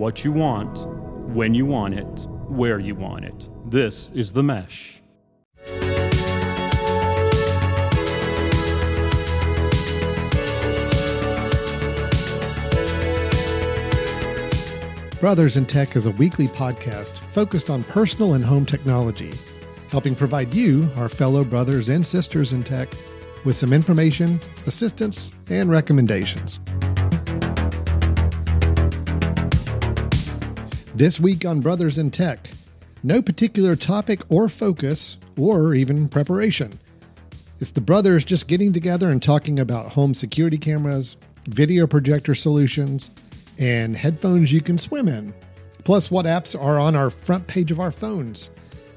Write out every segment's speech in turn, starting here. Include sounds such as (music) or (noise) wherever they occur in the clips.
what you want, when you want it, where you want it. This is The Mesh. Brothers in Tech is a weekly podcast focused on personal and home technology, helping provide you, our fellow brothers and sisters in tech, with some information, assistance, and recommendations. This week on Brothers in Tech, no particular topic or focus, or even preparation. It's the brothers just getting together and talking about home security cameras, video projector solutions, and headphones you can swim in. Plus, what apps are on our front page of our phones.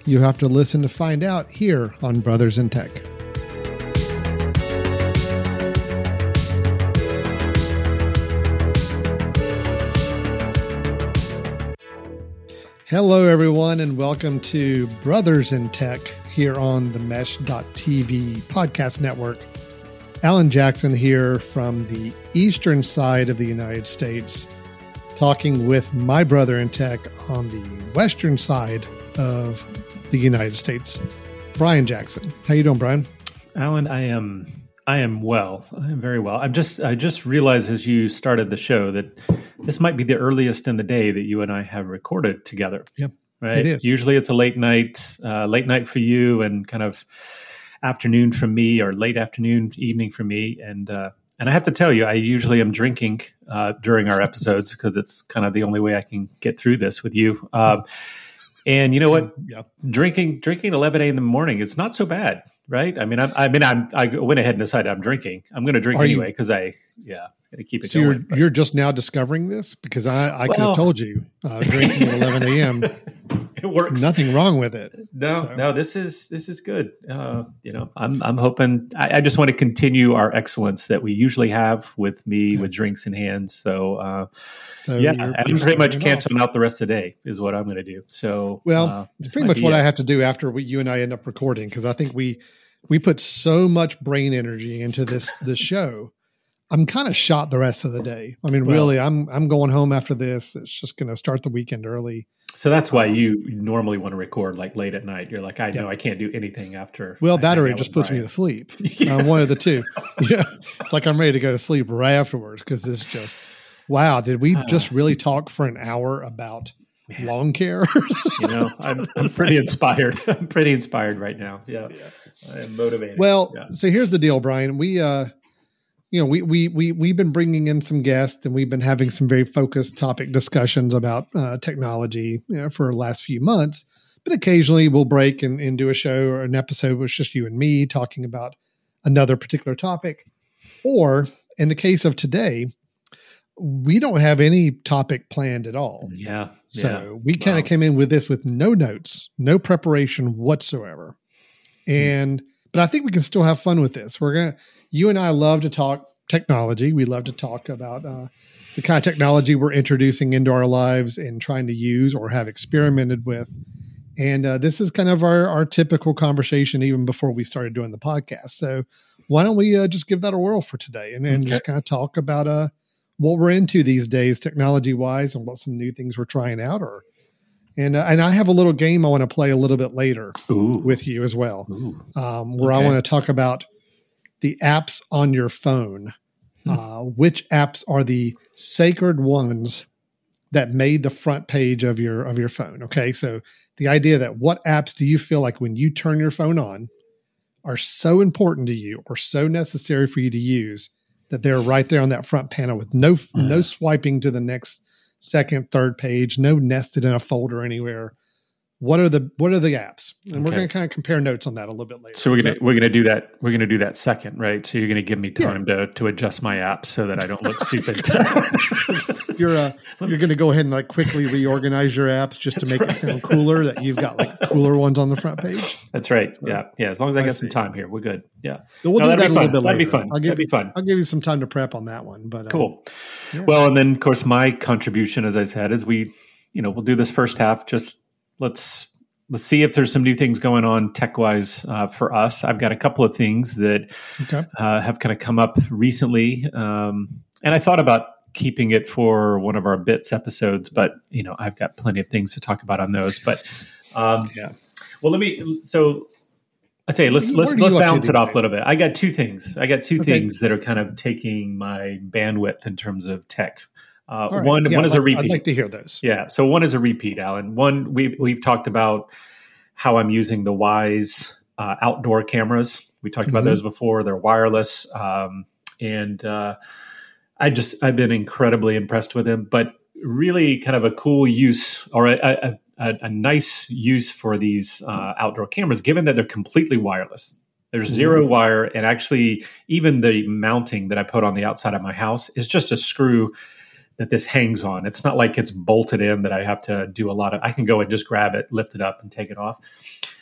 You have to listen to find out here on Brothers in Tech. Hello, everyone, and welcome to Brothers in Tech here on the Mesh.tv podcast network. Alan Jackson here from the eastern side of the United States, talking with my brother in tech on the western side of the United States, Brian Jackson. How you doing, Brian? Alan, I am I am well. I am very well. I'm just I just realized as you started the show that this might be the earliest in the day that you and I have recorded together. Yep. Right. It is. Usually it's a late night, uh, late night for you, and kind of afternoon for me, or late afternoon, evening for me. And uh, and I have to tell you, I usually am drinking uh, during our episodes because it's kind of the only way I can get through this with you. Um, and you know what? Yeah. Drinking drinking 11 a.m. in the morning is not so bad, right? I mean, I, I mean, I'm, I went ahead and decided I'm drinking. I'm going to drink Are anyway because I, yeah, got to keep it So you're but- you're just now discovering this because I, I could have told you uh, drinking at 11 a.m. (laughs) it works. Nothing wrong with it. No, So- no, this is this is good. Uh, you know, I'm I'm hoping. I, I just want to continue our excellence that we usually have with me with drinks in hand. So uh, So yeah, I'm pretty much starting it off. canceling out the rest of the day is what I'm going to do. So Well, uh, it's pretty much what it. I have to do after we, you and I end up recording because I think we we put so much brain energy into this this show. I'm kind of shot the rest of the day. I mean, Well- really, I'm I'm going home after this. It's just going to start the weekend early. So that's why you normally want to record like late at night. You're like, I know I can't do anything after. Well, I that or it just puts me to sleep. (laughs) Yeah. Uh, one of the two. Yeah, it's like I'm ready to go to sleep right afterwards because it's just wow. Did we Ah. just really talk for an hour about lawn care? (laughs) you know, I'm, I'm pretty inspired. (laughs) I'm pretty inspired right now. Yeah, I am motivated. Well, yeah. so here's the deal, Brian. We uh you know, we we we we've been bringing in some guests and we've been having some very focused topic discussions about uh, technology, you know, for the last few months. But occasionally we'll break and, and do a show or an episode with just you and me talking about another particular topic. Or in the case of today, we don't have any topic planned at all. yeah, So yeah. we kind of Wow. came in with this with no notes, no preparation whatsoever. And but I think we can still have fun with this. We're gonna you and I love to talk technology. We love to talk about uh, the kind of technology we're introducing into our lives and trying to use or have experimented with. And uh, this is kind of our, our typical conversation even before we started doing the podcast. So why don't we uh, just give that a whirl for today and, and Okay. just kind of talk about uh, what we're into these days, technology wise, and what some new things we're trying out. Or and uh, and I have a little game I want to play a little bit later Ooh, with you as well, um, where I want to talk about the apps on your phone. Hmm. Uh, which apps are the sacred ones that made the front page of your of your phone? Okay, so the idea that what apps do you feel like when you turn your phone on are so important to you or so necessary for you to use that they're right there on that front panel with no no Uh-huh. swiping to the next second third page no nested in a folder anywhere what are the what are the apps and we're going to kind of compare notes on that a little bit later So we're gonna we're gonna do that. We're gonna do that second, right? So you're gonna give me Yeah. time to to adjust my app so that I don't look (laughs) stupid. (laughs) you're uh, (laughs) you're going to go ahead and like quickly reorganize your apps just to make right. it sound cooler that you've got like (laughs) cooler ones on the front page That's right. Yeah, yeah. As long as I I got some time here, we're good. Yeah. So we'll No, do that'd a little bit That'd be fun. I'll give, That'd be fun. I'll give you some time to prep on that one but uh, Cool. yeah. Well, and then of course my contribution, as I said, is we, you know, we'll do this first half. Just let's let's see if there's some new things going on tech wise uh, for us. I've got a couple of things that okay uh, have kind of come up recently, um, and I thought about keeping it for one of our bits episodes, but you know, I've got plenty of things to talk about on those. But um, Yeah. well, let me. So I tell you, let's let's let's balance it off days? a little bit. I got two things. I got two Okay. things that are kind of taking my bandwidth in terms of tech. Uh, right. One Yeah, one is I'd a repeat. I'd like to hear those. Yeah. So one is a repeat, Alan. One we we've talked about how I'm using the Wyze uh, outdoor cameras. We talked about Mhm. those before. They're wireless, um, and uh, I just I've been incredibly impressed with them. But really, kind of a cool use or a, a, a, a nice use for these uh, outdoor cameras, given that they're completely wireless. There's Mhm. zero wire, and actually, even the mounting that I put on the outside of my house is just a screw that this hangs on. It's not like it's bolted in that I have to do a lot of. I can go and just grab it, lift it up, and take it off.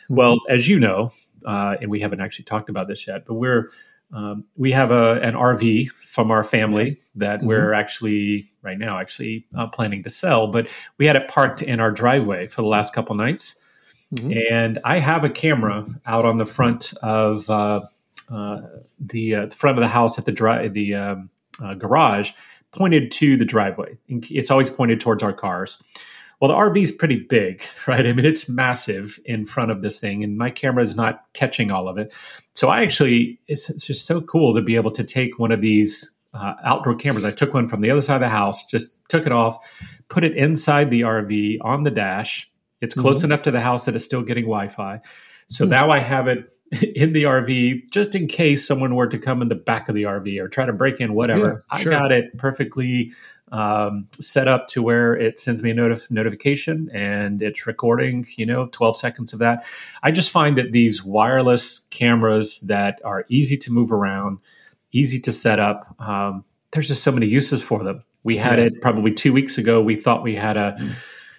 Well, as you know, uh, and we haven't actually talked about this yet, but we're um, we have a an RV from our family that Mhm. we're actually right now actually uh, planning to sell, but we had it parked in our driveway for the last couple nights, Mhm. and I have a camera out on the front of uh, uh, the uh, the front of the house at the dri- the um, uh, garage, pointed to the driveway. It's always pointed towards our cars. Well, the RV is pretty big, (laughs) right? I mean, it's massive in front of this thing, and my camera is not catching all of it. So I actually, it's, it's just so cool to be able to take one of these uh, outdoor cameras. I took one from the other side of the house, just took it off, put it inside the RV on the dash. It's close enough to the house that it's still getting Wi-Fi. So Hmm. now I have it (laughs) in the RV just in case someone were to come in the back of the RV or try to break in, whatever. Yeah, I got it perfectly um, set up to where it sends me a notif- notification and it's recording, you know, 12 seconds of that. I just find that these wireless cameras that are easy to move around, easy to set up, um, there's just so many uses for them. We had Yeah. it probably two weeks ago. We thought we had a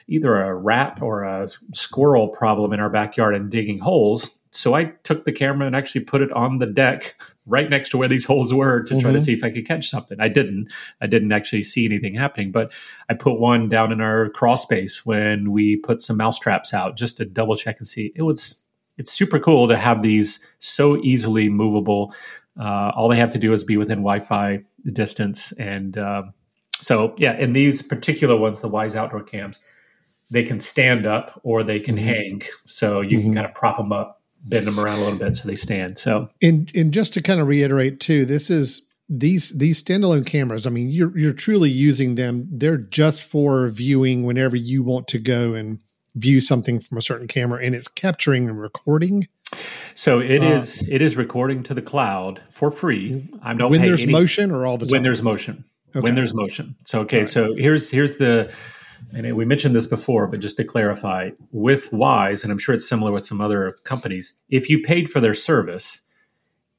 either a rat or a squirrel problem in our backyard and digging holes. So I took the camera and actually put it on the deck right next to where these holes were to try to Mhm. see if I could catch something. I didn't. I didn't actually see anything happening, but I put one down in our crawl space when we put some mouse traps out just to double check and see. It was it's super cool to have these so easily movable. Uh, all they have to do is be within Wi-Fi distance, and um, so yeah. In these particular ones, the Wyze Outdoor Cams, they can stand up or they can Mhm. hang, so you can Mhm. kind of prop them up, bend them around a little bit so they stand. So And and just to kind of reiterate too, this is these these standalone cameras. I mean, you're you're truly using them. They're just for viewing whenever you want to go and view something from a certain camera, and it's capturing and recording. so it Uh, is it is recording to the cloud for free. I don't when there's any, motion or all the time. when there's motion. Okay. When there's motion. So okay, right. so here's here's the and we mentioned this before, but just to clarify, with Wyze, and I'm sure it's similar with some other companies, if you paid for their service,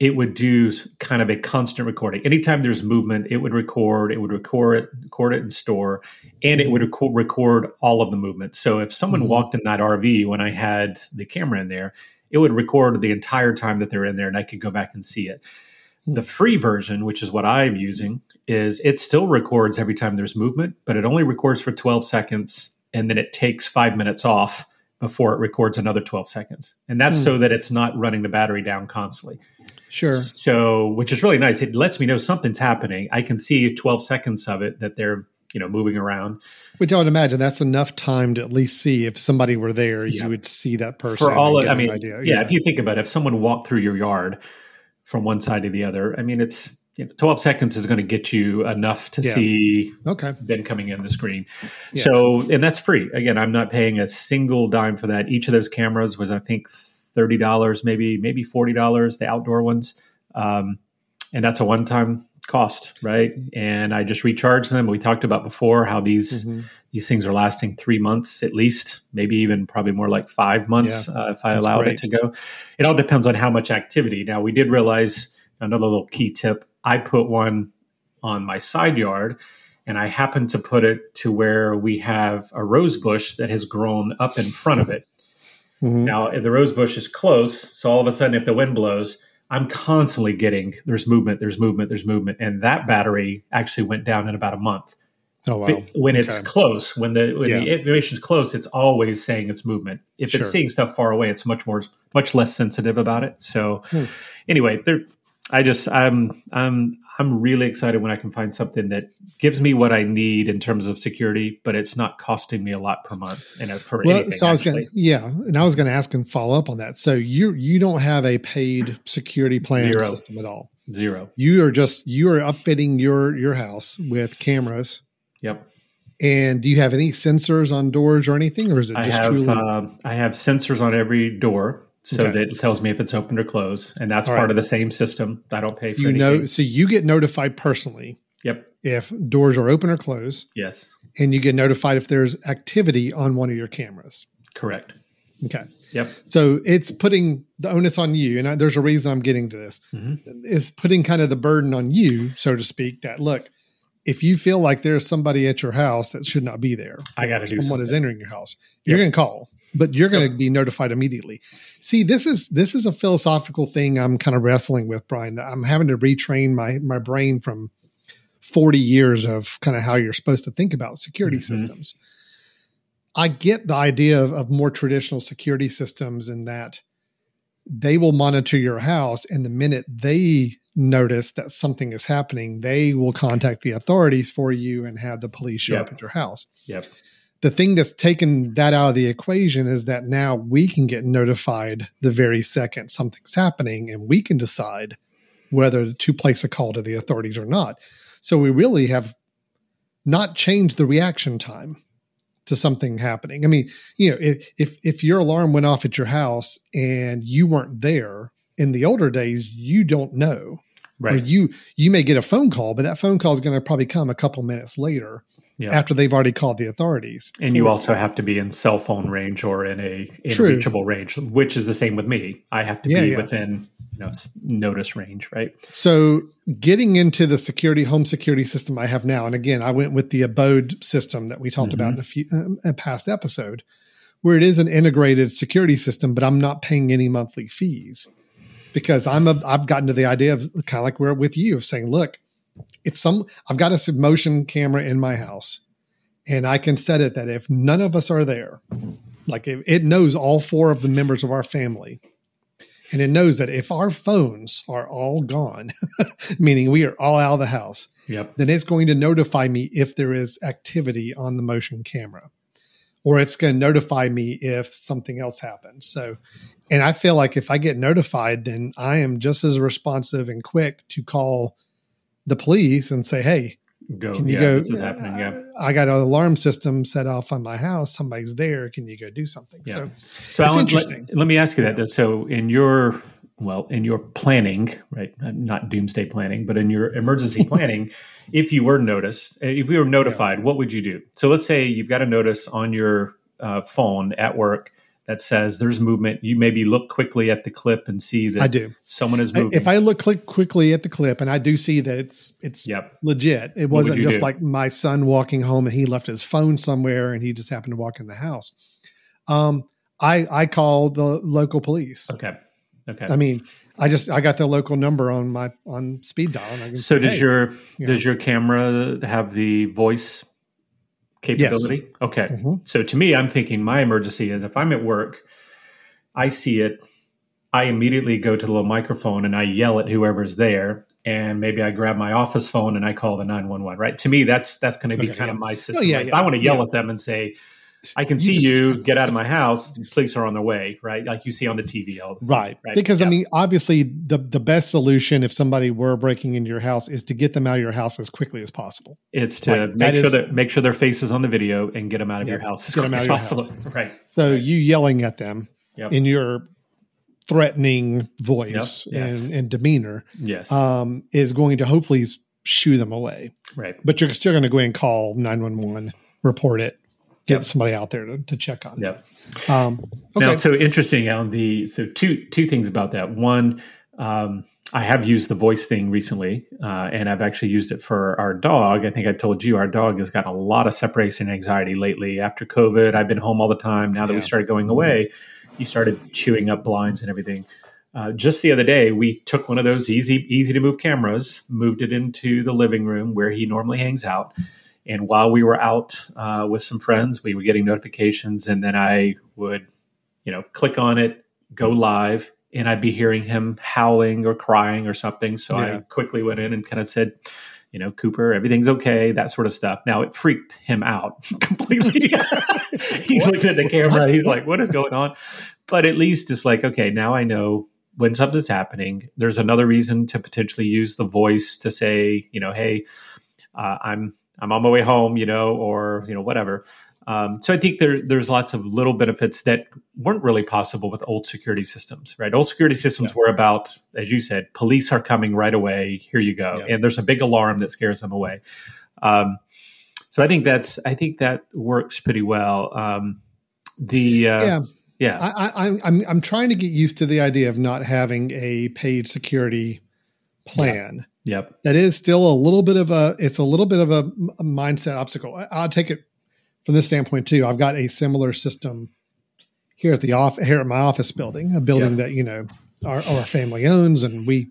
it would do kind of a constant recording. Anytime there's movement, it would record, it would record it, record it and store, and it would record, record all of the movement. So if someone Mhm. walked in that RV when I had the camera in there, it would record the entire time that they're in there and I could go back and see it. Hmm. The free version, which is what I'm using, is it still records every time there's movement, but it only records for 12 seconds and then it takes five minutes off before it records another 12 seconds. And that's Hmm. so that it's not running the battery down constantly. sure. So, which is really nice. It lets me know something's happening. I can see 12 seconds of it that they're, you know, moving around. Which I would imagine that's enough time to at least see if somebody were there, Yeah. you would see that person. For all of, I an mean, idea. yeah, if you think about it, if someone walked through your yard from one side to the other, I mean, it's you know, 12 seconds is going to get you enough to Yeah. see okay, then coming in the screen. Yeah. So, and that's free. Again, I'm not paying a single dime for that. Each of those cameras was, I think, thirty dollars, maybe maybe forty dollars. The outdoor ones, um, and that's a one-time cost, right? And I just recharge them. We talked about before how these Mhm. these things are lasting three months at least, maybe even probably more like five months uh, if I allowed great. it to go. It all depends on how much activity. Now, we did realize another little key tip. I put one on my side yard, and I happened to put it to where we have a rose bush that has grown up in front of it. Mhm. Now, if the rose bush is close, so all of a sudden, if the wind blows, I'm constantly getting there's movement, there's movement, there's movement, and that battery actually went down in about a month. Oh wow. When it's Okay. close, when the when the Yeah. information's close, it's always saying it's movement. If Sure. it's seeing stuff far away, it's much more much less sensitive about it. So Hmm. anyway, there I just I'm I'm I'm really excited when I can find something that gives me what I need in terms of security, but it's not costing me a lot per month. You know, for well, anything, so I was going yeah, and I was going to ask and follow up on that. So you you don't have a paid security plan Zero. system at all. zero. You are just you are upfitting your your house with cameras. Yep. And do you have any sensors on doors or anything, or is it I just have truly? uh, I have sensors on every door, so Okay. that it tells me if it's open or closed, and that's All part right. of the same system. I don't pay for you anything. know, so you get notified personally Yep. if doors are open or closed, Yes. and you get notified if there's activity on one of your cameras. Correct. Okay. Yep. So it's putting the onus on you, and I, there's a reason I'm getting to this. Mhm. It's putting kind of the burden on you, so to speak. That look, if you feel like there's somebody at your house that should not be there, I got to do someone something. is entering your house, you're Yep. going to call, but you're going to be notified immediately. See, this is this is a philosophical thing I'm kind of wrestling with, Brian. I'm having to retrain my my brain from 40 years of kind of how you're supposed to think about security Mhm. systems. I get the idea of, of more traditional security systems in that they will monitor your house, and the minute they notice that something is happening, they will contact the authorities for you and have the police show Yep. up at your house Yep. The thing that's taken that out of the equation is that now we can get notified the very second something's happening and we can decide whether to place a call to the authorities or not. So we really have not changed the reaction time to something happening. I mean, you know, if if if your alarm went off at your house and you weren't there in the older days, you don't know. Or Right. you you may get a phone call, but that phone call is going to probably come a couple minutes later Yeah. after they've already called the authorities. And you also have to be in cell phone range or in a in reachable range, which is the same with me. I have to Yeah, be yeah. within you know notice range, right? So getting into the security home security system I have now, and again, I went with the abode system that we talked about in a few um, a past episode, where it is an integrated security system, but I'm not paying any monthly fees because I'm a, I've gotten to the idea of kind of like we're with you of saying, look, if some I've got a motion camera in my house, and I can set it that if none of us are there, like if it knows all four of the members of our family, and it knows that if our phones are all gone, (laughs) meaning we are all out of the house, Yep. then it's going to notify me if there is activity on the motion camera, or it's going to notify me if something else happens. So, and I feel like if I get notified, then I am just as responsive and quick to call the police and say, "Hey, Go. can you yeah, go? This is happening. Yeah. I got an alarm system set off on my house. Somebody's there. Can you go do something?" Yeah. So, So, Alan, let, let me ask you that. though. So, in your well, in your planning, right? Not doomsday planning, but in your emergency (laughs) planning, if you were noticed, uh, if you were notified, what would you do? So, let's say you've got a notice on your uh, phone at work that says there's movement. You maybe look quickly at the clip and see that I do. someone is I- moving. If I look click quickly at the clip, and I do see that it's it's yep. legit. It What wasn't just do? like my son walking home and he left his phone somewhere and he just happened to walk in the house. Um, I I called the local police. Okay. Okay. I mean, I just I got the local number on my on speed dial. And I can so say, does "Hey." your you does your camera have the voice capability? Okay. Mhm. So to me, I'm thinking my emergency is if I'm at work, I see it, I immediately go to the little microphone and I yell at whoever's there, and maybe I grab my office phone and I call the 911. Right? To me, that's that's going to be Okay, kind yeah. of my system. yeah, right? So yeah, I want to yell yeah. at them and say. I can You see just- you. Get out of my house. Police are on their way. Right, like you see on the TV. All the Right. Right. Because I mean, obviously the the best solution if somebody were breaking into your house is to get them out of your house as quickly as possible. It's to Like, make that sure is- that make sure their face is on the video and get them out of Yep. your house as Get 'em quick out as possible. (laughs) Right. So Right. you yelling at them Yep. in your threatening voice Yep. Yes. and, and demeanor yes. um, is going to hopefully shoo them away. right. But you're still going to go and call 911, report it, get Yep. somebody out there to, to check on. Yep. Um, okay. Now, so interesting, Alan. The so two two things about that. One, um, I have used the voice thing recently, uh, and I've actually used it for our dog. I think I told you our dog has got a lot of separation anxiety lately after COVID. I've been home all the time. Now that we started going away, he started chewing up blinds and everything. Uh, just the other day, we took one of those easy easy to move cameras, moved it into the living room where he normally hangs out. And while we were out uh, with some friends, we were getting notifications, and then I would, you know, click on it, go live, and I'd be hearing him howling or crying or something. So Yeah. I quickly went in and kind of said, you know, Cooper, everything's okay, that sort of stuff. Now it freaked him out (laughs) completely. (laughs) he's looking at the camera. He's like, what is going on? But at least it's like, okay, now I know when something's happening. There's another reason to potentially use the voice to say, you know, hey, uh, I'm I'm on my way home, you know, or you know, whatever. Um, so I think there there's lots of little benefits that weren't really possible with old security systems, right? Old security systems were about, as you said, police are coming right away. Here you go, Yeah. and there's a big alarm that scares them away. Um, so I think that's I think that works pretty well. Um, the uh, yeah. yeah I, I, I'm- I'm I'm trying to get used to the idea of not having a paid security plan. yep That is still a little bit of a it's a little bit of a, a mindset obstacle. I, I'll take it from this standpoint too. I've got a similar system here at the off here at my office building, a building that you know our, our family owns, and we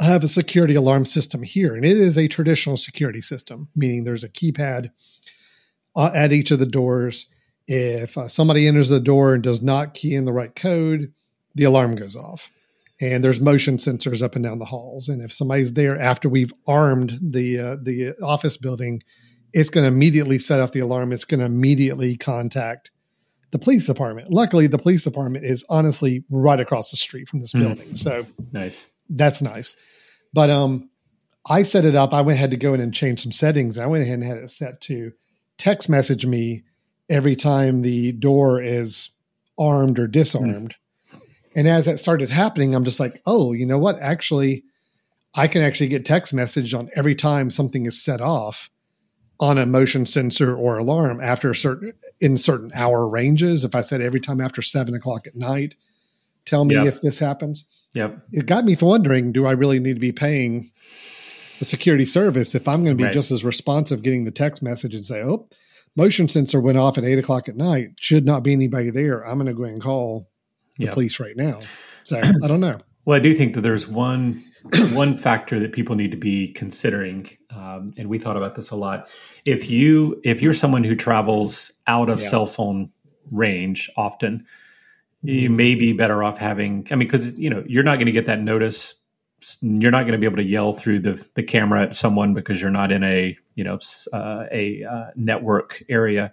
have a security alarm system here, and it is a traditional security system, meaning there's a keypad uh, at each of the doors. If uh, somebody enters the door and does not key in the right code, the alarm goes off. And there's motion sensors up and down the halls. And if somebody's there after we've armed the uh, the office building, it's going to immediately set off the alarm. It's going to immediately contact the police department. Luckily, the police department is honestly right across the street from this Hmm. building, so nice that's nice. But um, I set it up. I went had to go in and change some settings. I went ahead and had it set to text message me every time the door is armed or disarmed. And as that started happening, I'm just like, oh, you know what? Actually, I can actually get text message on every time something is set off on a motion sensor or alarm after a certain in certain hour ranges. If I said every time after seven o'clock at night, tell me Yeah. if this happens yep it got me wondering do I really need to be paying the security service if I'm going to be Right. just as responsive getting the text message and say, oh, motion sensor went off at eight o'clock at night. Should not be anybody there. I'm going to go and call the Yep. police right now. So (clears throat) I don't know. Well, I do think that there's one (clears throat) one factor that people need to be considering, um, and we thought about this a lot. If you if you're someone who travels out of Yeah. cell phone range often, you Mhm. may be better off having. I mean, because you know you're not going to get that notice. You're not going to be able to yell through the the camera at someone because you're not in a you know uh, a uh, network area.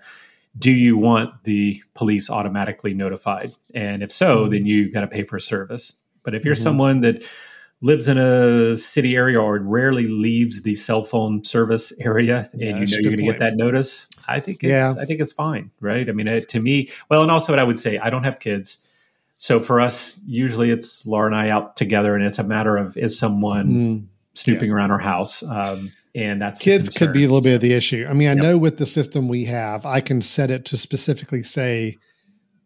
Do you want the police automatically notified? And if so, Mhm. then you got to pay for a service. But if you're Mhm. someone that lives in a city area or rarely leaves the cell phone service area Yeah, and you know you're going to get that notice, I think it's Yeah. I think it's fine, right? I mean, it, to me, well, and also what I would say, I don't have kids. So for us, usually it's Laura and I out together, and it's a matter of is someone Mm. snooping around our house, um, and that's Kids could be a little bit of the issue. I mean, I Yep. know with the system we have, I can set it to specifically say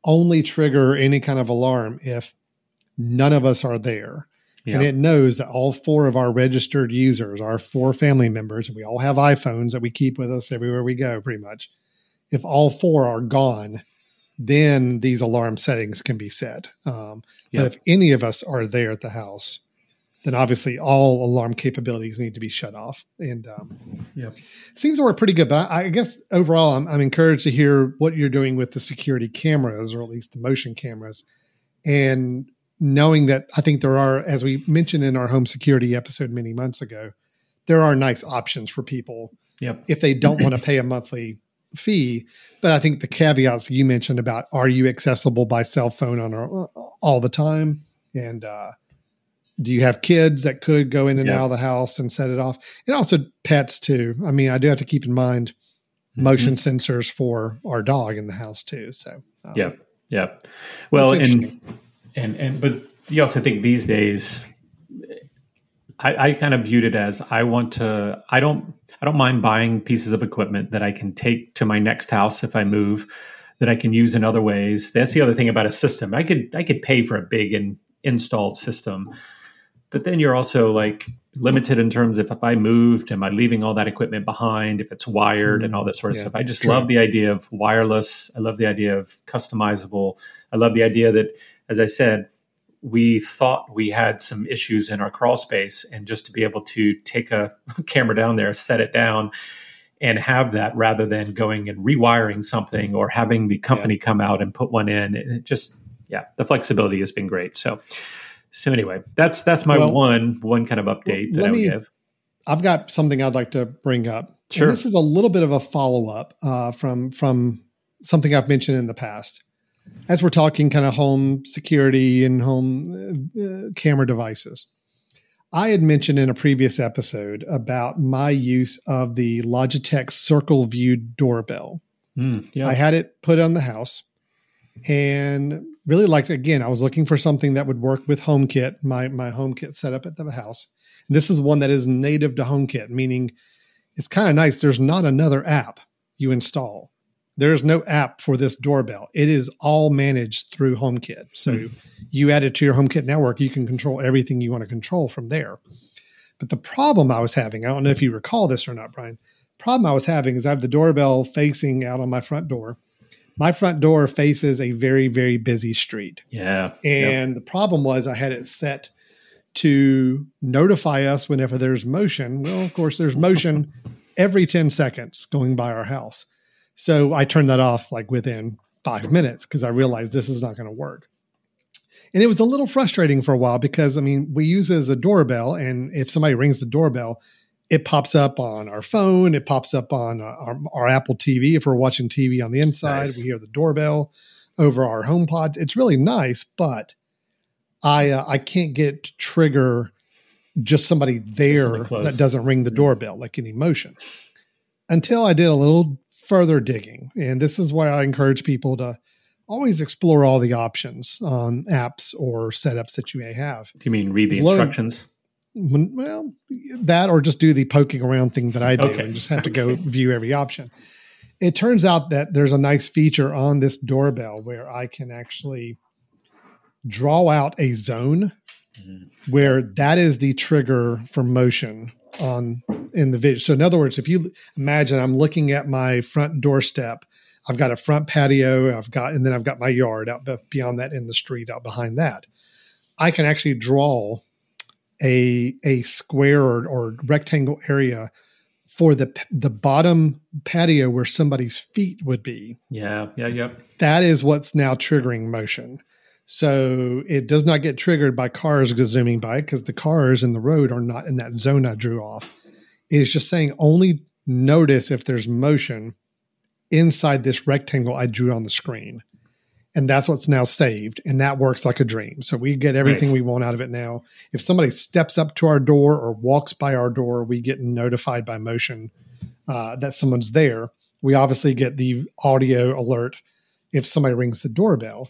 only trigger any kind of alarm if none of us are there. Yeah. and it knows that all four of our registered users, our four family members, and we all have iPhones that we keep with us everywhere we go, pretty much. If all four are gone, then these alarm settings can be set. Um, Yep. But if any of us are there at the house, then obviously all alarm capabilities need to be shut off. And um, Yep. seems to work pretty good. But I, I guess overall, I'm, I'm encouraged to hear what you're doing with the security cameras, or at least the motion cameras, and knowing that I think there are, as we mentioned in our home security episode many months ago, there are nice options for people Yep. if they don't want to pay a monthly fee. But I think the caveats you mentioned about are you accessible by cell phone on all the time, and uh, do you have kids that could go in and Yeah. out of the house and set it off, and also pets too. I mean, I do have to keep in mind motion Mm-hmm. sensors for our dog in the house too. So um, yeah, Yep. Well, and and and but you also think these days, I, I kind of viewed it as I want to. I don't. I don't mind buying pieces of equipment that I can take to my next house if I move, that I can use in other ways. That's the other thing about a system. I could I could pay for a big and installed system, but then you're also like limited in terms of if I moved, am I leaving all that equipment behind? If it's wired and mm-hmm. all that sort of Yeah, stuff. I just true. love the idea of wireless. I love the idea of customizable. I love the idea that, as I said, we thought we had some issues in our crawl space, and just to be able to take a (laughs) camera down there, set it down, and have that rather than going and rewiring something or having the company come out and put one in, it just yeah, the flexibility has been great. So, so anyway, that's that's my Well, one one kind of update that I would me- give. I've got something I'd like to bring up. And Sure. this is a little bit of a follow up uh, from from something I've mentioned in the past. As we're talking kind of home security and home uh, uh, camera devices, I had mentioned in a previous episode about my use of the Logitech Circle View doorbell. Mm, yeah, I had it put on the house and really liked again I was looking for something that would work with HomeKit, my my HomeKit setup at the house. And this is one that is native to HomeKit, meaning it's kind of nice there's not another app you install. There is no app for this doorbell. It is all managed through HomeKit. So Hmm. you add it to your HomeKit network, you can control everything you want to control from there. But the problem I was having, I don't know if you recall this or not, Brian. Problem I was having is I have the doorbell facing out on my front door. My front door faces a very, very busy street. yeah. And the problem was I had it set to notify us whenever there's motion. Well, of course, there's motion (laughs) every 10 seconds going by our house. So I turned that off like within five minutes because I realized this is not going to work. And it was a little frustrating for a while because, I mean, we use it as a doorbell. And if somebody rings the doorbell, it pops up on our phone, it pops up on uh, our, our Apple TV. If we're watching TV on the inside, Nice. we hear the doorbell over our home pod. It's really nice, but I uh, I can't get to trigger just somebody there that doesn't ring the doorbell like any motion until I did a little further digging. And this is why I encourage people to always explore all the options on apps or setups that you may have. Do you mean read the low- instructions? Well, that or just do the poking around thing that I do Okay. and just have to go view every option. It turns out that there's a nice feature on this doorbell where I can actually draw out a zone Mhm. where that is the trigger for motion on in the video. So in other words, if you imagine I'm looking at my front doorstep, I've got a front patio, I've got and then I've got my yard out beyond that in the street out behind that. I can actually draw a a square or, or rectangle area for the the bottom patio where somebody's feet would be Yeah, yeah, yeah. that is what's now triggering motion. So it does not get triggered by cars zooming by because the cars in the road are not in that zone I drew off. It is just saying only notice if there's motion inside this rectangle I drew on the screen. And that's what's now saved. And that works like a dream. So we get everything Nice. we want out of it now. If somebody steps up to our door or walks by our door, we get notified by motion uh, that someone's there. We obviously get the audio alert if somebody rings the doorbell.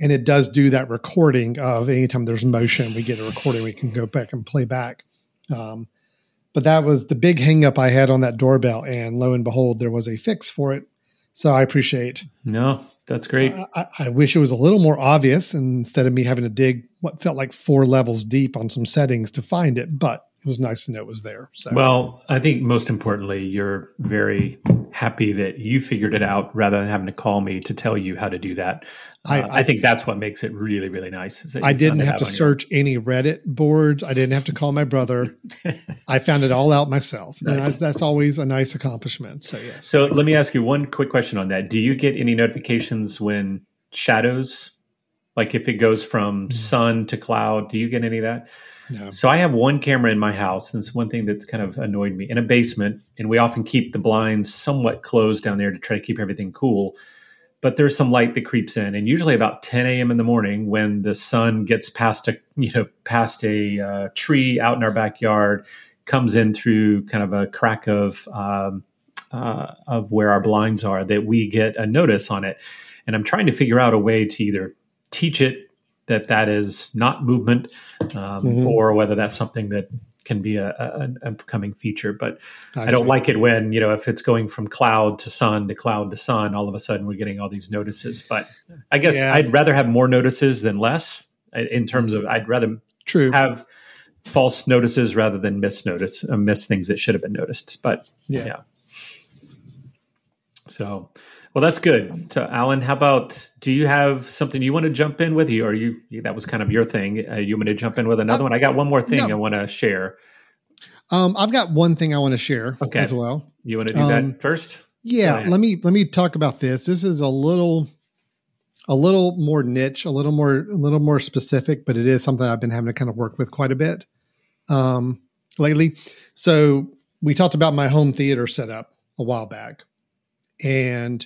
And it does do that recording of anytime there's motion, we get a recording we can go back and play back. Um, but that was the big hangup I had on that doorbell. And lo and behold, there was a fix for it. So I appreciate No, that's great. I, I- I wish it was a little more obvious instead of me having to dig what felt like four levels deep on some settings to find it, but it was nice to know it was there. So Well, I think most importantly, you're very happy that you figured it out rather than having to call me to tell you how to do that. I- Uh, I, think that's what makes it really, really nice. I didn't have to on your search any Reddit boards. I didn't have to call my brother. (laughs) I found it all out myself. Nice. that's, that's always a nice accomplishment. So yes. So let me ask you one quick question on that. Do you get any notifications when shadows, like if it goes from Mm. sun to cloud, do you get any of that? So I have one camera in my house, and it's one thing that's kind of annoyed me in a basement, and we often keep the blinds somewhat closed down there to try to keep everything cool. But there's some light that creeps in, and usually about 10 a.m. in the morning, when the sun gets past a you know past a uh, tree out in our backyard, comes in through kind of a crack of um, uh, of where our blinds are, that we get a notice on it. And I'm trying to figure out a way to either teach it that that is not movement, um, Mhm. or whether that's something that can be a, a, an upcoming feature. But I, don't see. like it when you know if it's going from cloud to sun to cloud to sun, all of a sudden we're getting all these notices. But I guess Yeah. I'd rather have more notices than less. uh, In terms of, I'd rather True. have false notices rather than miss notice, uh, miss things that should have been noticed. But yeah. yeah. So, well, that's good. So, Alan, how about do you have something you want to jump in with? You or you? That was kind of your thing. Uh, you want to jump in with another Uh, one? I got one more thing no. I want to share. Um, I've got one thing I want to share Okay. as well. You want to do Um, that first? Yeah, let me let me talk about this. This is a little a little more niche, a little more a little more specific, but it is something I've been having to kind of work with quite a bit um, lately. So we talked about my home theater setup a while back, and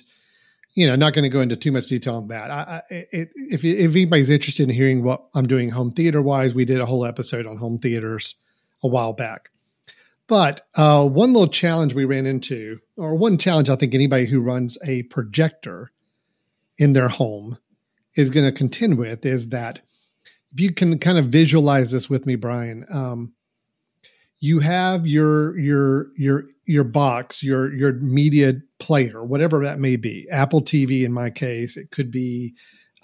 you know, not going to go into too much detail on that. I, I, it, if if anybody's interested in hearing what I'm doing home theater wise, we did a whole episode on home theaters a while back. But uh, one little challenge we ran into, or one challenge I think anybody who runs a projector in their home is going to contend with is that if you can kind of visualize this with me, Brian, um, you have your your your your box, your your media player, whatever that may be. Apple TV in my case, it could be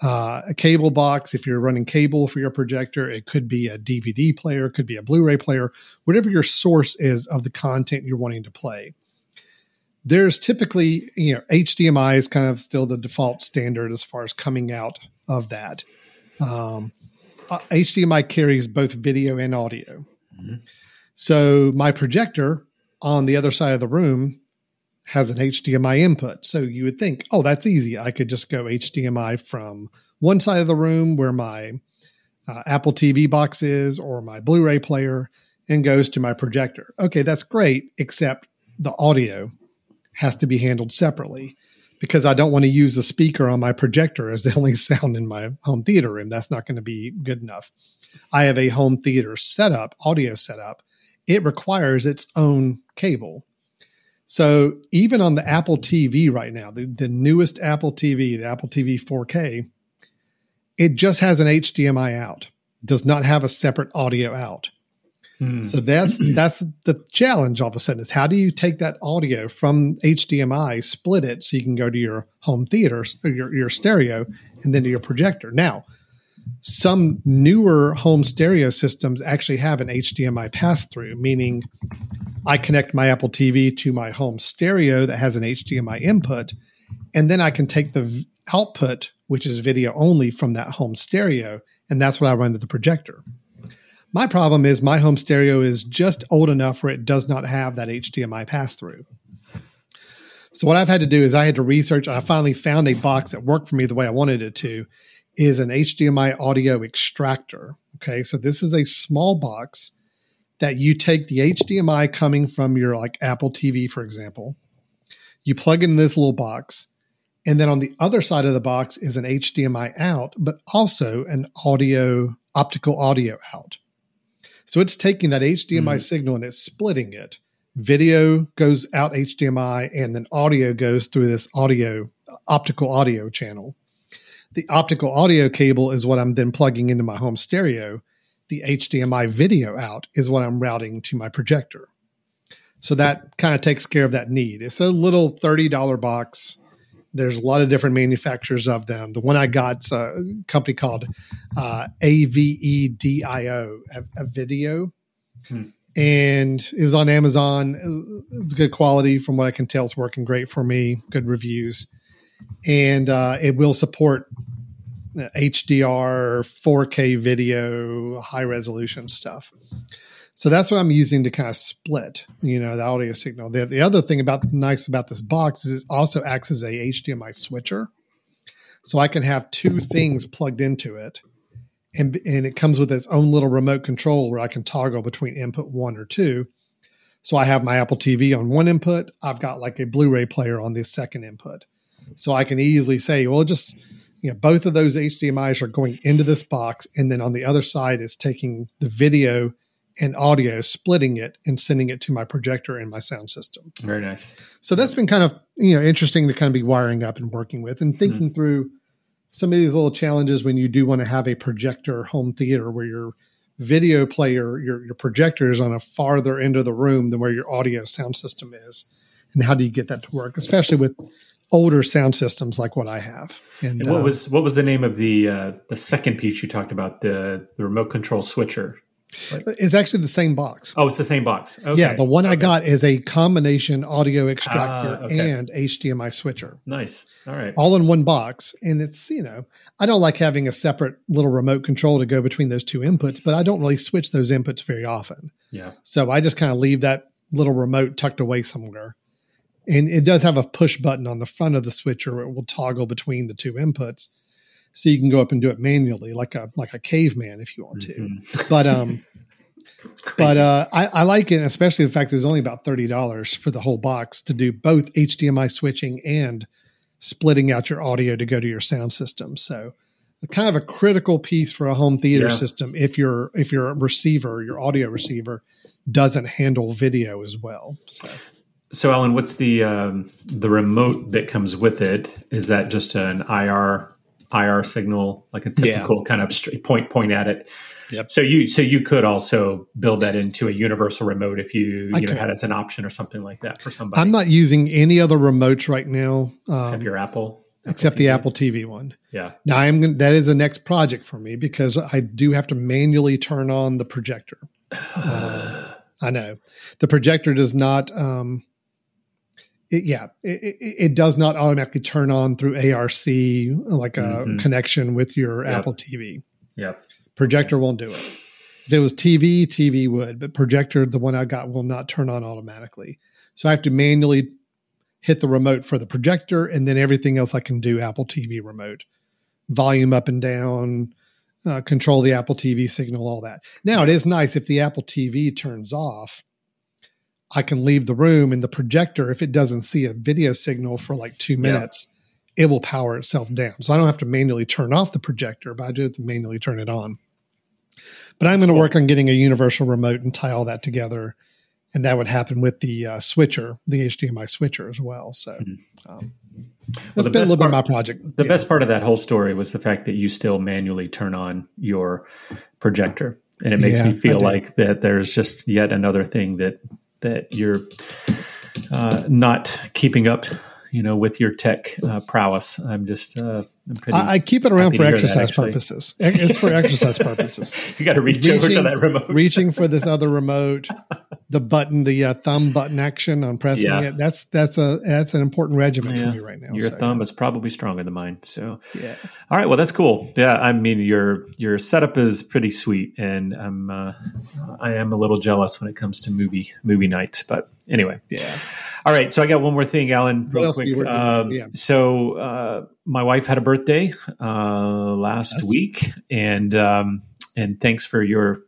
uh, a cable box if you're running cable for your projector. It could be a DVD player, it could be a Blu-ray player, whatever your source is of the content you're wanting to play there's typically you know HDMI is kind of still the default standard as far as coming out of that. Um, uh, HDMI carries both video and audio. Mm-hmm. So my projector on the other side of the room has an HDMI input. So you would think, oh, that's easy. I could just go HDMI from one side of the room where my uh, Apple TV box is or my Blu ray player and goes to my projector. Okay, that's great, except the audio has to be handled separately because I don't want to use the speaker on my projector as the (laughs) only sound in my home theater room. That's not going to be good enough. I have a home theater setup, audio setup. It requires its own cable. So even on the Apple TV right now, the, the newest Apple TV, the Apple TV 4K, it just has an HDMI out, does not have a separate audio out. Hmm. So that's (clears throat) that's the challenge all of a sudden is how do you take that audio from HDMI, split it so you can go to your home theater, your, your stereo, and then to your projector. Now, some newer home stereo systems actually have an HDMI pass through, meaning I connect my Apple TV to my home stereo that has an HDMI input, and then I can take the output, which is video only, from that home stereo, and that's what I run to the projector. My problem is my home stereo is just old enough where it does not have that HDMI pass through. So what I've had to do is I had to research. I finally found a box that worked for me the way I wanted it to. Is an HDMI audio extractor. Okay, so this is a small box that you take the HDMI coming from your like Apple TV, for example. You plug in this little box, and then on the other side of the box is an HDMI out, but also an audio optical audio out. So it's taking that HDMI mm. signal and it's splitting it. Video goes out HDMI and then audio goes through this audio optical audio channel. The optical audio cable is what I'm then plugging into my home stereo. The HDMI video out is what I'm routing to my projector. So that kind of takes care of that need. It's a little $30 box there's a lot of different manufacturers of them. The one I got a company called uh, AVEDIO, a, a video. Hmm. And it was on Amazon. It good quality from what I can tell. It's working great for me. Good reviews. And uh, it will support HDR, 4K video, high resolution stuff. So that's what I'm using to kind of split, you know, the audio signal. The, the other thing about nice about this box is it also acts as a HDMI switcher. So I can have two things plugged into it. And, and it comes with its own little remote control where I can toggle between input one or two. So I have my Apple TV on one input. I've got like a Blu-ray player on the second input. So I can easily say, well, just you know, both of those HDMI's are going into this box, and then on the other side is taking the video and audio, splitting it and sending it to my projector and my sound system. Very nice. So that's been kind of you know interesting to kind of be wiring up and working with and thinking mm-hmm. through some of these little challenges when you do want to have a projector home theater where your video player, your your projector is on a farther end of the room than where your audio sound system is, and how do you get that to work, especially with older sound systems like what I have. And, and what uh, was what was the name of the uh, the second piece you talked about the the remote control switcher? It's actually the same box. Oh, it's the same box. Okay. Yeah, the one okay. I got is a combination audio extractor ah, okay. and HDMI switcher. Nice. All right. All in one box. And it's, you know, I don't like having a separate little remote control to go between those two inputs, but I don't really switch those inputs very often. Yeah. So I just kind of leave that little remote tucked away somewhere. And it does have a push button on the front of the switcher. It will toggle between the two inputs. so you can go up and do it manually, like a like a caveman if you want to. Mhm. But um, (laughs) but uh, I, I like it, especially the fact that it was only about thirty dollars for the whole box to do both HDMI switching and splitting out your audio to go to your sound system. So, kind of a critical piece for a home theater Yeah. system if your if your receiver, your audio receiver, doesn't handle video as well. So, So, Alan, what's the um, the remote that comes with it? Is that just an IR IR signal, like a typical kind of straight point point at it? Yep. So you so you could also build that into a universal remote if you I you know had as an option or something like that for somebody. I'm not using any other remotes right now except um, your Apple, except the Apple TV one. Yeah. Now I'm gonna, that is the next project for me because I do have to manually turn on the projector. (sighs) Uh, I know the projector does not. Um, it, yeah, it, it, it does not automatically turn on through ARC like a Mhm. connection with your Yep. Apple TV. Yeah. Projector won't do it. If it was TV, TV would, but projector, the one I got, will not turn on automatically. So I have to manually hit the remote for the projector, and then everything else I can do Apple TV remote, volume up and down, uh, control the Apple TV signal, all that. Now it is nice if the Apple TV turns off. I can leave the room and the projector, if it doesn't see a video signal for like two minutes, it will power itself down. So I don't have to manually turn off the projector, but I do have to manually turn it on. But I'm going to Cool. work on getting a universal remote and tie all that together. And that would happen with the uh, switcher, the HDMI switcher as well. So Mhm. um, Well, that's the been a best little bit of my project. The Yeah. best part of that whole story was the fact that you still manually turn on your projector, and it makes Yeah, me feel like that there's just yet another thing that that you're uh, not keeping up, you know, with your tech uh, prowess. I'm just, uh, pretty. I, I keep it around for hear that, exercise purposes. It's for exercise purposes. (laughs) you got to reach over to reaching- that remote. reaching for this other (laughs) remote, the button, the uh, thumb button action on pressing Yeah. it. That's that's a that's an important regimen Yeah, for me right now. Your so, thumb is probably stronger than mine. So, yeah. all right, well, that's cool. Yeah, I mean, your your setup is pretty sweet, and I'm uh, I am a little jealous when it comes to movie movie nights. But anyway, Yeah. all right. So I got one more thing, Alan, real quick. you working on? Um, Yeah. So uh, my wife had a birthday uh, last Yes. week, and um, and thanks for your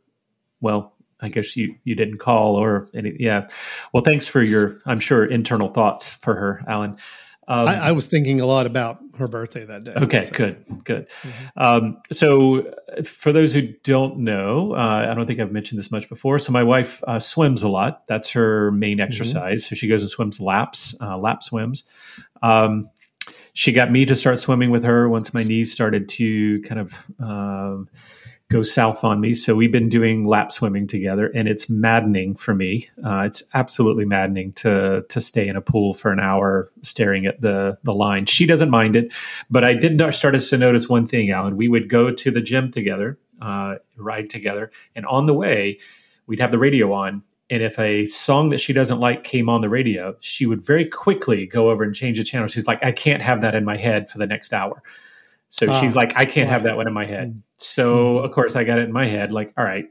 well. I guess you, you didn't call or any, yeah. Well, thanks for your, I'm sure, internal thoughts for her, Alan. Um, I, I was thinking a lot about her birthday that day. Okay, So, good, good. Mhm. Um, so, for those who don't know, uh, I don't think I've mentioned this much before. So, my wife uh, swims a lot. That's her main exercise. So, she goes and swims laps, uh, lap swims. Um, she got me to start swimming with her once my knees started to kind of um, go south on me. So we've been doing lap swimming together, and it's maddening for me. Uh, it's absolutely maddening to to stay in a pool for an hour staring at the the line. She doesn't mind it, but I did not start to notice one thing, Alan. We would go to the gym together, uh, ride together, and on the way, we'd have the radio on. And if a song that she doesn't like came on the radio, she would very quickly go over and change the channel. She's like, I can't have that in my head for the next hour. So Ah, she's like, I can't have that one in my head. So of course I got it in my head, like, all right,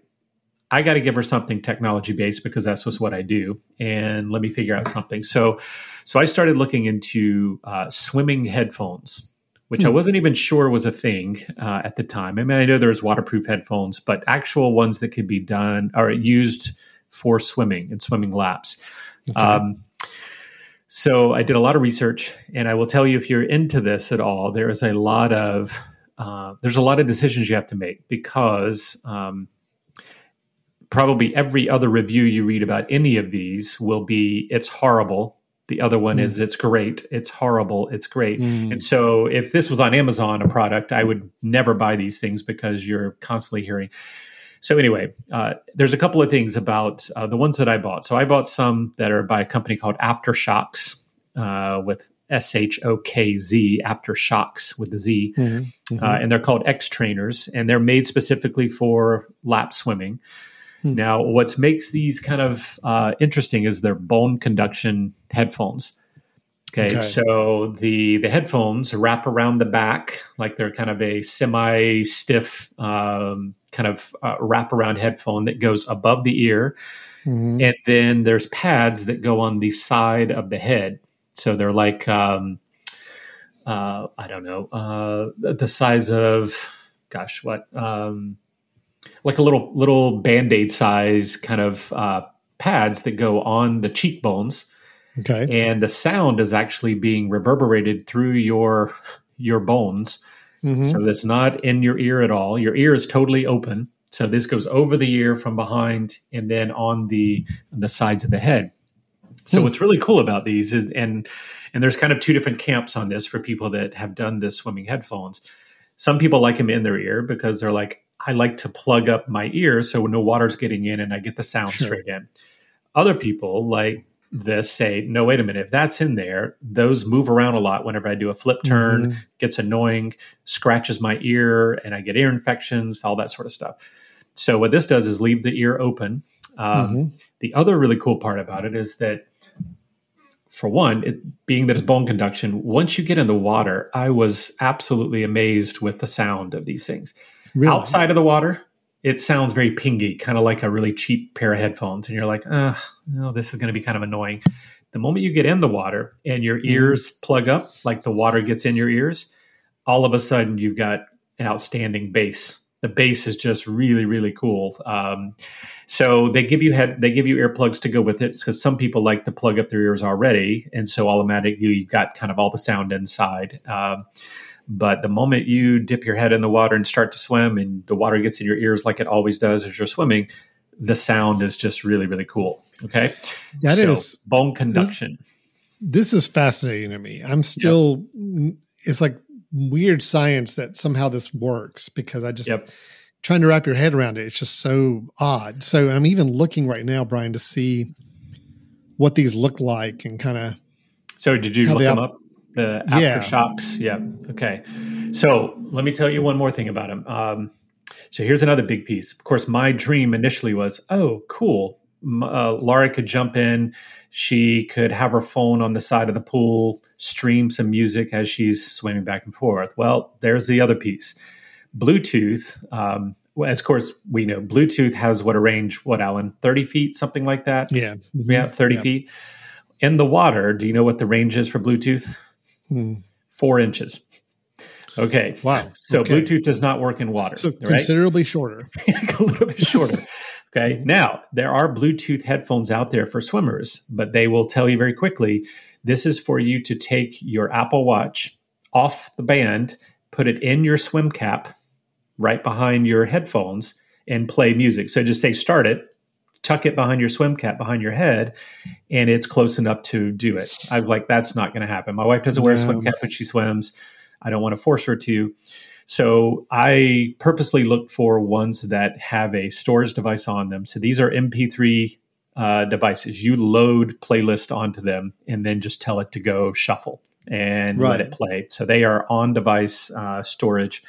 I got to give her something technology based because that's just what I do, and let me figure out something. So, so I started looking into uh, swimming headphones, which I Hmm. wasn't even sure was a thing uh, at the time. I mean, I know there's waterproof headphones, but actual ones that could be done or used for swimming and swimming laps. Okay. Um, so I did a lot of research, and I will tell you if you're into this at all, there is a lot of uh, there's a lot of decisions you have to make because um, probably every other review you read about any of these will be it's horrible. The other one Mm. is it's great, it's horrible, it's great. Mm. And so if this was on Amazon, a product, I would never buy these things because you're constantly hearing. So anyway, uh, there's a couple of things about uh, the ones that I bought. So I bought some that are by a company called AfterShokz uh, with S H O K Z, AfterShokz with the Z, Mhm. Mhm. uh, and they're called Xtrainerz, and they're made specifically for lap swimming. Hmm. Now, what makes these kind of uh, interesting is their bone conduction headphones. Okay, Okay. so the the headphones wrap around the back like they're kind of a semi stiff um, kind of uh, wrap around headphone that goes above the ear, Mhm. and then there's pads that go on the side of the head. So they're like um, uh, I don't know, uh, the size of, gosh, what, um, like a little little band aid size kind of uh, pads that go on the cheekbones. Okay. And the sound is actually being reverberated through your your bones. Mhm. So that's not in your ear at all. Your ear is totally open. So this goes over the ear from behind and then on the the sides of the head. So Hmm. what's really cool about these is and and there's kind of two different camps on this for people that have done this swimming headphones. Some people like them in their ear because they're like, I like to plug up my ear so no water's getting in and I get the sound Sure. straight in. Other people like this say, no, wait a minute, if that's in there, those move around a lot whenever I do a flip turn, Mhm. gets annoying, scratches my ear, and I get ear infections, all that sort of stuff. So what this does is leave the ear open. Um, Mhm. The other really cool part about it is that, for one, it, being that it's bone conduction, once you get in the water, I was absolutely amazed with the sound of these things. Really? Outside of the water, it sounds very pingy, kind of like a really cheap pair of headphones. And you're like, oh, no, this is going to be kind of annoying. The moment you get in the water and your Mhm. ears plug up, like the water gets in your ears, all of a sudden you've got an outstanding bass. The bass is just really, really cool. Um, so they give you head, they give you earplugs to go with it because some people like to plug up their ears already, and so automatically you've got kind of all the sound inside. Um, but the moment you dip your head in the water and start to swim, and the water gets in your ears like it always does as you're swimming, the sound is just really, really cool. Okay, That so, is- bone conduction. this is fascinating to me. I'm still, it's like weird science that somehow this works because I just Yep. trying to wrap your head around it. It's just so odd. So I'm even looking right now, Brian, to see what these look like and kind of So did you look them up? The Yeah. AfterShokz. Yeah. Okay. So let me tell you one more thing about them. Um, so here's another big piece. Of course, my dream initially was, oh, cool. Uh, Laura could jump in. She could have her phone on the side of the pool, stream some music as she's swimming back and forth. Well, there's the other piece. Bluetooth. Um, as of course we know, Bluetooth has what a range? What, Alan? Thirty feet, something like that. yeah, Yeah, 30 Yeah. feet. In the water, do you know what the range is for Bluetooth? Hmm. Four inches. Okay. Wow. So Okay. Bluetooth does not work in water, So right? considerably shorter. (laughs) a little bit shorter. Okay. Now, there are Bluetooth headphones out there for swimmers, but they will tell you very quickly this is for you to take your Apple Watch off the band, put it in your swim cap right behind your headphones, and play music. So just say start it, tuck it behind your swim cap behind your head, and it's close enough to do it. I was like, that's not going to happen. My wife doesn't wear a swim cap when she swims. I don't want to force her to. So I purposely look for ones that have a storage device on them. So these are MP3 uh, devices. You load playlist onto them and then just tell it to go shuffle and Right. let it play. So they are on device uh, storage.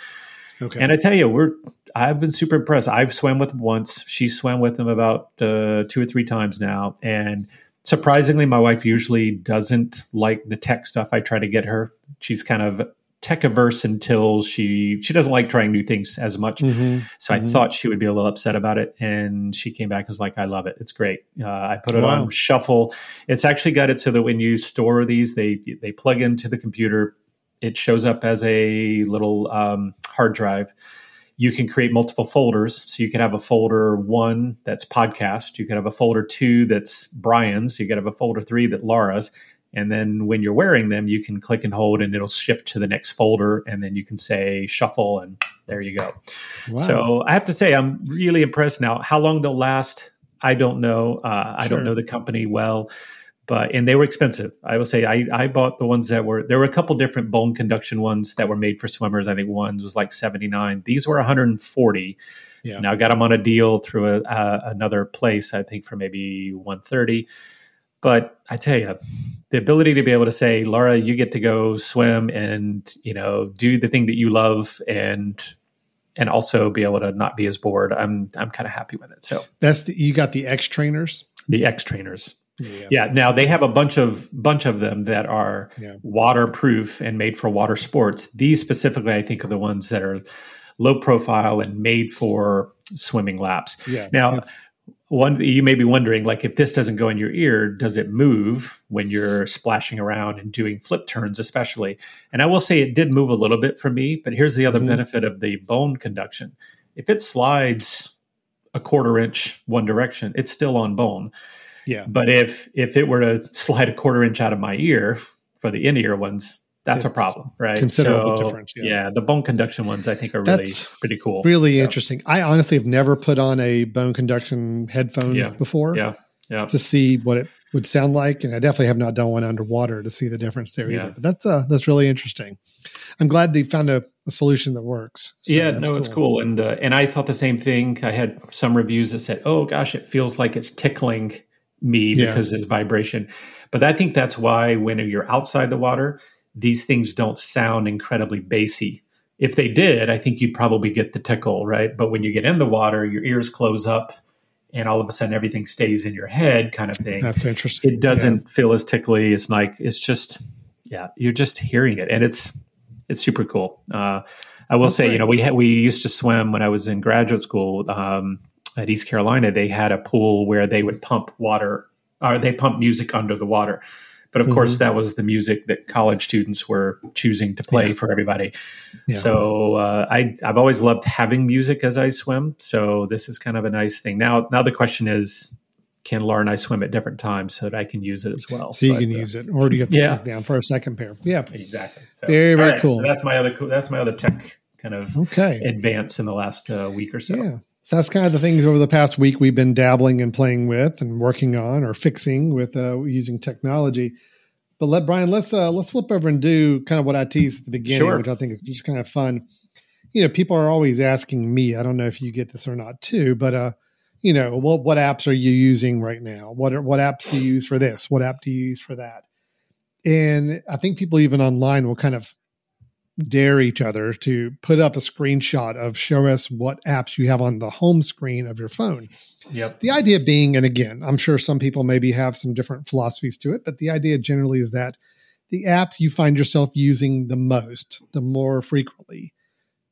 Okay. And I tell you, we're I've been super impressed. I've swam with them once. She swam with them about uh, two or three times now, and surprisingly, my wife usually doesn't like the tech stuff I try to get her. She's kind of tech averse until she she doesn't like trying new things as much. Mhm. So I Mhm. thought she would be a little upset about it, and she came back and was like, "I love it. It's great." Uh, I put it Wow. on shuffle. It's actually got it so that when you store these, they they plug into the computer. It shows up as a little um, hard drive. You can create multiple folders. So you could have a folder one that's podcast. You could have a folder two that's Brian's. You could have a folder three that Laura's. And then when you're wearing them, you can click and hold and it'll shift to the next folder. And then you can say shuffle and there you go. Wow. So I have to say, I'm really impressed now. How long they'll last, I don't know. Uh, I don't know the company well, but and they were expensive. I will say I, I bought the ones that were there were a couple different bone conduction ones that were made for swimmers. I think one was like 79. These were 140. Yeah. Now I got them on a deal through a, uh, another place. I think for maybe 130. But I tell you, the ability to be able to say, Laura, you get to go swim and you know do the thing that you love and and also be able to not be as bored. I'm I'm kind of happy with it. So That's the you got the Xtrainerz. the Xtrainerz, Yeah. yeah. Now they have a bunch of bunch of them that are Yeah. waterproof and made for water sports. These specifically, I think, are the ones that are low profile and made for swimming laps. Yeah. Now, one you may be wondering like if this doesn't go in your ear does it move when you're splashing around and doing flip turns especially and i will say it did move a little bit for me but here's the other Mhm. benefit of the bone conduction if it slides a quarter inch one direction it's still on bone Yeah. but if if it were to slide a quarter inch out of my ear for the in-ear ones that's a problem right considerable So, difference, yeah. yeah the bone conduction ones i think are really That's pretty cool Really So, interesting. I honestly have never put on a bone conduction headphone Yeah. before yeah yeah to see what it would sound like, and I definitely have not done one underwater to see the difference there Yeah. either. But that's uh that's really interesting. I'm glad they found a, a solution that works. So yeah, no, it's cool, and uh, and I thought the same thing. I had some reviews that said, "Oh gosh, it feels like it's tickling me Yeah. because it's vibration," but I think that's why when you're outside the water, these things don't sound incredibly bassy. If they did, I think you'd probably get the tickle, right? But when you get in the water, your ears close up, and all of a sudden everything stays in your head, kind of thing That's interesting. it doesn't feel as tickly. It's like it's just yeah, you're just hearing it, and it's it's super cool. Uh, I will That's say, great. you know, we had, we used to swim when I was in graduate school um, at East Carolina. They had a pool where they would pump water, or they pump music under the water. But of course, Mhm. that was the music that college students were choosing to play Yeah. for everybody. Yeah. So uh, I I've always loved having music as I swim. So this is kind of a nice thing. Now now the question is, can Laura and I swim at different times so that I can use it as well? So you But, can uh, use it, or do you have to yeah. down for a second pair? Yeah. exactly. So, Very, very right, cool. So that's my other cool. That's my other tech kind of Okay. advance in the last uh, week or so. Yeah. So that's kind of the things over the past week we've been dabbling and playing with and working on or fixing with uh, using technology. But let Brian, let's uh, let's flip over and do kind of what I teased at the beginning, Sure. which I think is just kind of fun. You know, people are always asking me. I don't know if you get this or not too, but uh, you know, what what apps are you using right now? What are, what apps do you use for this? What app do you use for that? And I think people even online will kind of dare each other to put up a screenshot of show us what apps you have on the home screen of your phone. Yep. The idea being, and again, I'm sure some people maybe have some different philosophies to it, but the idea generally is that the apps you find yourself using the most, the more frequently,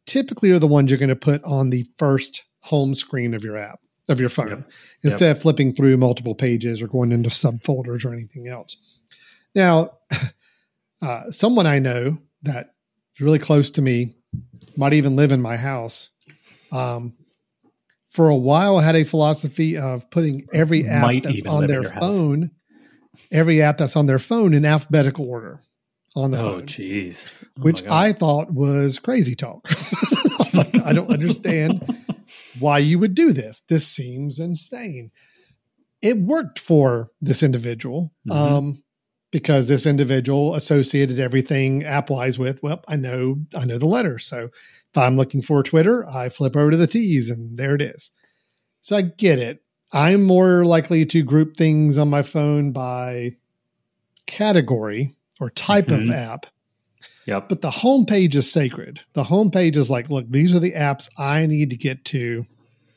typically are the ones you're going to put on the first home screen of your app, of your phone, Yep. instead of flipping through multiple pages or going into subfolders or anything else. Now, (laughs) uh, someone I know that really close to me, might even live in my house. Um, for a while, I had a philosophy of putting every app Might that's on their your house. phone, every app that's on their phone in alphabetical order on the Oh, phone, jeez. Oh, jeez. which. I thought was crazy talk. (laughs) like, I don't understand why you would do this. This seems insane. It worked for this individual Mhm. um, because this individual associated everything app wise with, well, I know, I know the letter, So if I'm looking for Twitter, I flip over to the T's and there it is. So I get it. I'm more likely to group things on my phone by category or type Mhm. of app Yep. but the homepage is sacred. The homepage is like, look, these are the apps I need to get to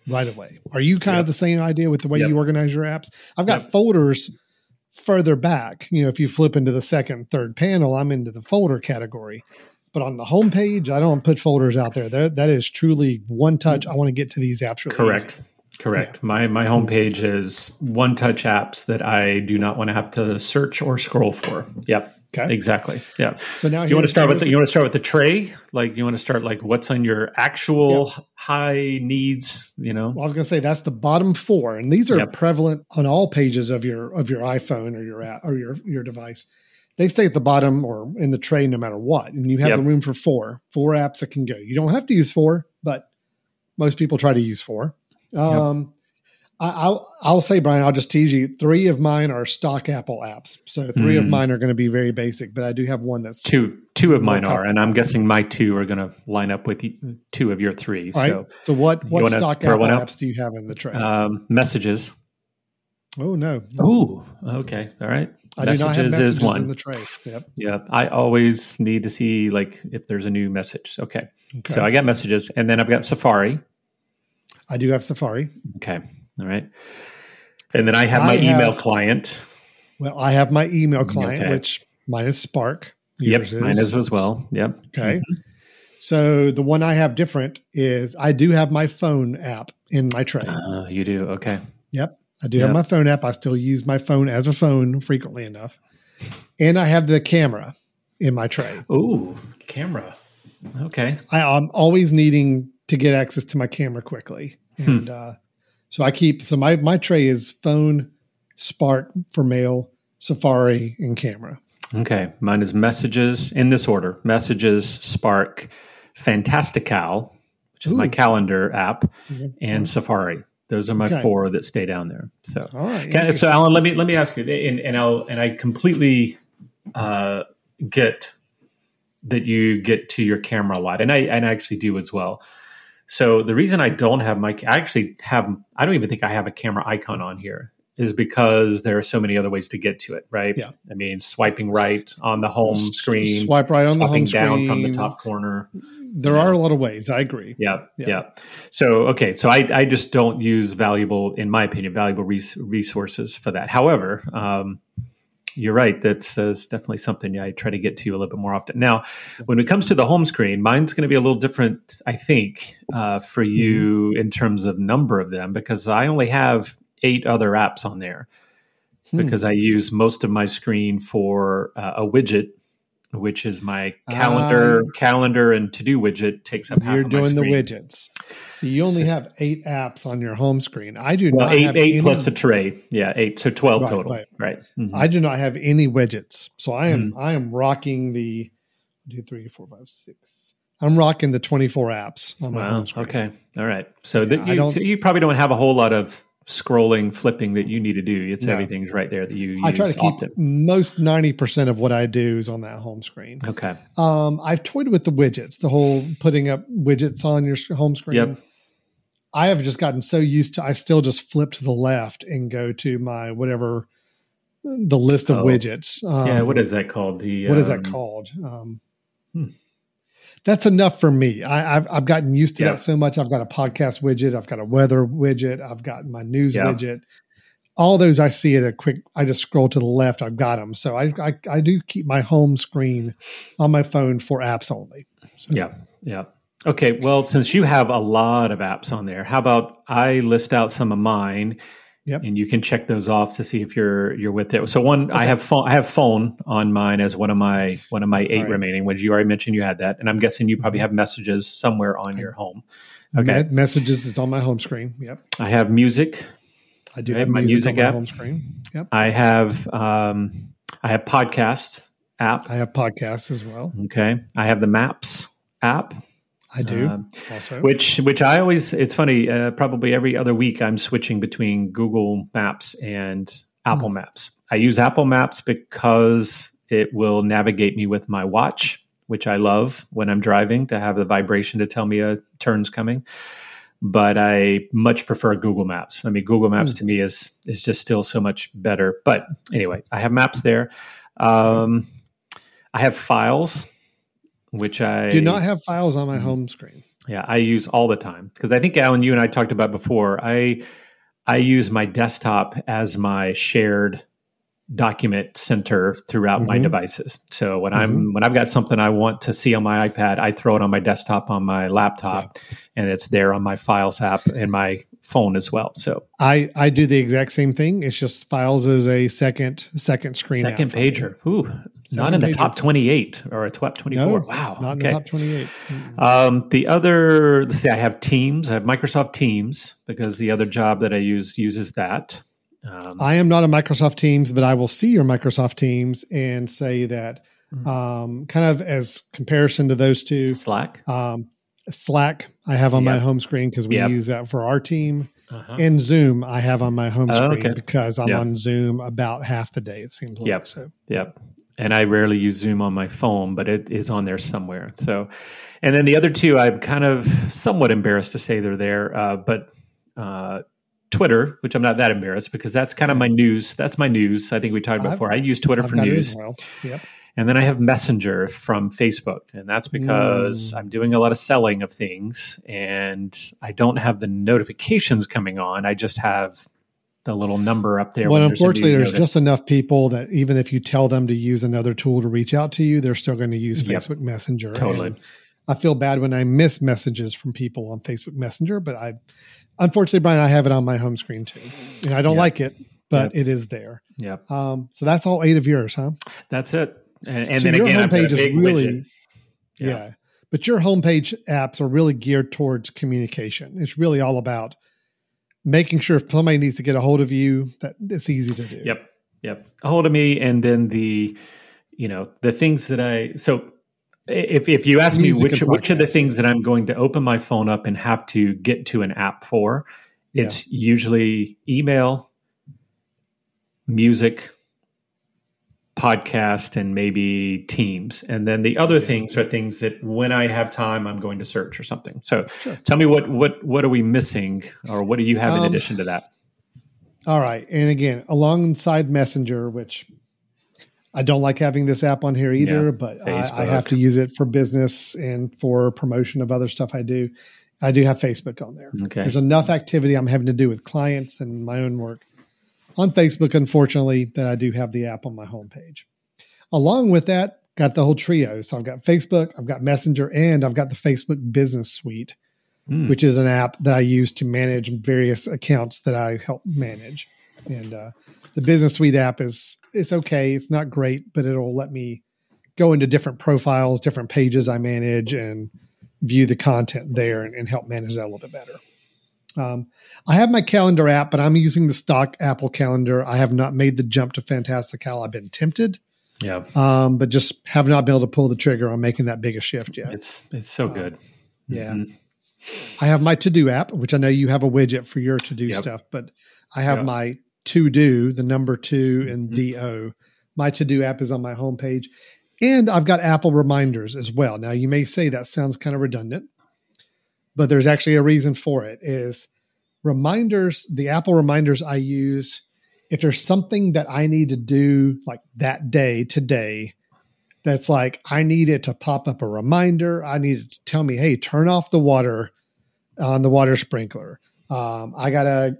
right away. Are you kind Yep. of the same idea with the way Yep. you organize your apps? I've got Yep. folders further back. You know, if you flip into the second, third panel, I'm into the folder category. But on the homepage, I don't put folders out there. That, that is truly one touch. I want to get to these apps. Really Correct. Correct. My my homepage is one touch apps that I do not want to have to search or scroll for. Yep. Okay. Exactly. Yeah. So now you want to start with the, you want to start with the tray? Like you want to start like what's on your actual high needs, you know? Well, I was going to say that's the bottom four, and these are Yep. prevalent on all pages of your of your iPhone or your app or your your device. They stay at the bottom or in the tray no matter what, and you have Yep. the room for four four apps that can go. You don't have to use four, but most people try to use four. Um, I, I'll I'll say, Brian, I'll just tease you. Three of mine are stock Apple apps, so 3 of Mm. mine are going to be very basic. But I do have one that's Two two of mine are, and I'm guessing my two are going to line up with two of your three. all right. So So, what what stock Apple apps do you have in the tray? um, messages. oh no, Ooh, okay, all right. I do not have Messages messages is one. in the tray. Yep. Yeah, I always need to see like if there's a new message. Okay. Okay. So I got messages, and then I've got Safari. I do have Safari. Okay, all right. And then I have I my email have- client. Well, I have my email client, Okay. which mine is Spark. Yep, Yours mine is as well. Yep. Okay. So the one I have different is I do have my phone app in my tray. Uh, you do okay. Yep. I do Yep. have my phone app. I still use my phone as a phone frequently enough. And I have the camera in my tray. Ooh, camera. Okay. I, I'm always needing to get access to my camera quickly. Hmm. And uh, so I keep, so my, my tray is phone, Spark for mail, Safari, and camera. Okay. Mine is messages in this order messages, Spark, Fantastical, which is my calendar app, Mhm. and Safari. Those are my Okay. four that stay down there. So, All right. Can- so Alan, let me let me ask you, and, and I'll and I completely uh, get that you get to your camera a lot, and I and I actually do as well. So the reason I don't have my, I actually have, I don't even think I have a camera icon on here, is because there are so many other ways to get to it, right? Yeah. I mean, swiping right on the home screen, Swipe right on the home down screen. from the top corner. There are a lot of ways. I agree. Yeah, Yeah. yeah. So okay, so I, I just don't use valuable, in my opinion, valuable res- resources for that. However, um, you're right. That's, that's definitely something I try to get to a little bit more often. Now, when it comes to the home screen, mine's going to be a little different, I think, uh, for you in terms of number of them because I only have eight other apps on there Hmm. because I use most of my screen for uh, a widget. Which is my calendar, calendar, and to-do widget takes up half You're of my doing the widgets. So you only have eight apps on your home screen. I do Well, not eight, have eight any, plus the tray. Yeah, eight. So 12 Right, total. right. Right. Mhm. I do not have any widgets. So I am Hmm. I am rocking the one, two, three, four, five, six. I'm rocking the 24 apps on my wow. home screen. Okay. All right. So Yeah, that you, you probably don't have a whole lot of scrolling, flipping that you need to do. It's No. everything's right there that you use I try to keep often. most 90% of what I do is on that home screen. Okay. Um, I've toyed with the widgets, the whole putting up widgets on your home screen. Yep. I have just gotten so used to I still just flip to the left and go to my whatever the list of Oh. widgets. Um, yeah. What is that called? The what is that um, called? Um, hmm. That's enough for me. I, I've I've gotten used to Yeah. that so much. I've got a podcast widget. I've got a weather widget. I've got my news Yeah. widget. All those I see at a quick. I just scroll to the left. I've got them. So I I, I do keep my home screen on my phone for apps only. So, Yeah. Yeah. Okay. Well, since you have a lot of apps on there, how about I list out some of mine, Yep. and you can check those off to see if you're you're with it. So one, I have phone. I have phone on mine as one of my one of my eight right. remaining. Which you already mentioned you had that, and I'm guessing you probably have messages somewhere on your home. Okay. Me- messages is on my home screen. Yep. I have music. I do Right, have my music, music on my app. home screen. Yep. I have um, I have podcast app. I have podcasts as well. Okay. I have the Maps app. I do Um, also. which which I always it's funny uh, probably every other week I'm switching between Google Maps and Apple Hmm. Maps. I use Apple Maps because it will navigate me with my watch, which I love when I'm driving to have the vibration to tell me a turn's coming. But I much prefer Google Maps. I mean, Google Maps Hmm. to me is is just still so much better. But anyway, I have maps there. Um, I have files, which I do not have files on my Mhm. home screen. yeah, I use all the time because I think Alan, you and I talked about before. I I use my desktop as my shared document center throughout my Mhm. devices. So when I'm when I've got something I want to see on my iPad, I throw it on my desktop on my laptop, and it's there on my Files app and my phone as well. So I I do the exact same thing. It's just files as a second second screen. second pager, ooh, not in the pager. top twenty eight or a top twenty four. No, wow, Not in okay. the top twenty eight. Um, the other, let's see, I have Teams. I have Microsoft Teams because the other job that I use uses that. Um, I am not a Microsoft Teams, but I will see your Microsoft Teams and say that Hmm. um, kind of as comparison to those two. Slack. Um, Slack I have on my home screen because we Yep. use that for our team, Uh-huh. and Zoom I have on my home Oh, screen okay. because I'm Yeah. on Zoom about half the day. It seems like Yep. so. Yep. And I rarely use Zoom on my phone, but it is on there somewhere. So, and then the other two, I'm kind of somewhat embarrassed to say they're there, uh, but uh, Twitter, which I'm not that embarrassed because that's kind of my news. That's my news. I think we talked about before. I use Twitter I've for news. well. Yep. And then I have Messenger from Facebook. And that's because Mm. I'm doing a lot of selling of things and I don't have the notifications coming on. I just have the little number up there. Well, when there's unfortunately, there's just enough people that even if you tell them to use another tool to reach out to you, they're still going to use Yep. Facebook Messenger. Totally. And, I feel bad when I miss messages from people on Facebook Messenger, but I, unfortunately, Brian, I have it on my home screen too, and I don't Yep. like it, but Yep. it is there. Yep. Um, so that's all eight of yours, huh? That's it. And, and So then your again, I've got a homepage is really, yeah. Yeah. But your homepage apps are really geared towards communication. It's really all about making sure if somebody needs to get a hold of you, that it's easy to do. Yep. Yep. A hold of me, and then the, you know, the things that I so. If, if you ask me which which of the things that I'm going to open my phone up and have to get to an app for, Yeah. it's usually email, music, podcast, and maybe Teams. And then the other things are things that when I have time, I'm going to search or something. So Sure. tell me what what what are we missing, or what do you have in Um, addition to that? All right. And again, alongside Messenger, which I don't like having this app on here either, Yeah, but I, I have to use it for business and for promotion of other stuff I do. I do have Facebook on there. Okay. There's enough activity I'm having to do with clients and my own work on Facebook, unfortunately, that I do have the app on my homepage. Along with that, got the whole trio. So I've got Facebook, I've got Messenger, and I've got the Facebook Business Suite Hmm. which is an app that I use to manage various accounts that I help manage. And uh, the Business Suite app is it's okay. It's not great, but it'll let me go into different profiles, different pages I manage, and view the content there and, and help manage that a little bit better. Um, I have my calendar app, but I'm using the stock Apple calendar. I have not made the jump to Fantastical. I've been tempted, yeah. um, but just have not been able to pull the trigger on making that big a shift yet. It's it's so good. Uh, yeah. Mhm. I have my to do app, which I know you have a widget for your to do Yep. stuff, but I have Yep. my to do, the number two and Mhm. DO. My to do app is on my homepage. And I've got Apple reminders as well. Now you may say that sounds kind of redundant, but there's actually a reason for it is reminders, the Apple reminders I use, if there's something that I need to do like that day today, that's like I need it to pop up a reminder. I need it to tell me, hey, turn off the water on the water sprinkler. Um, I gotta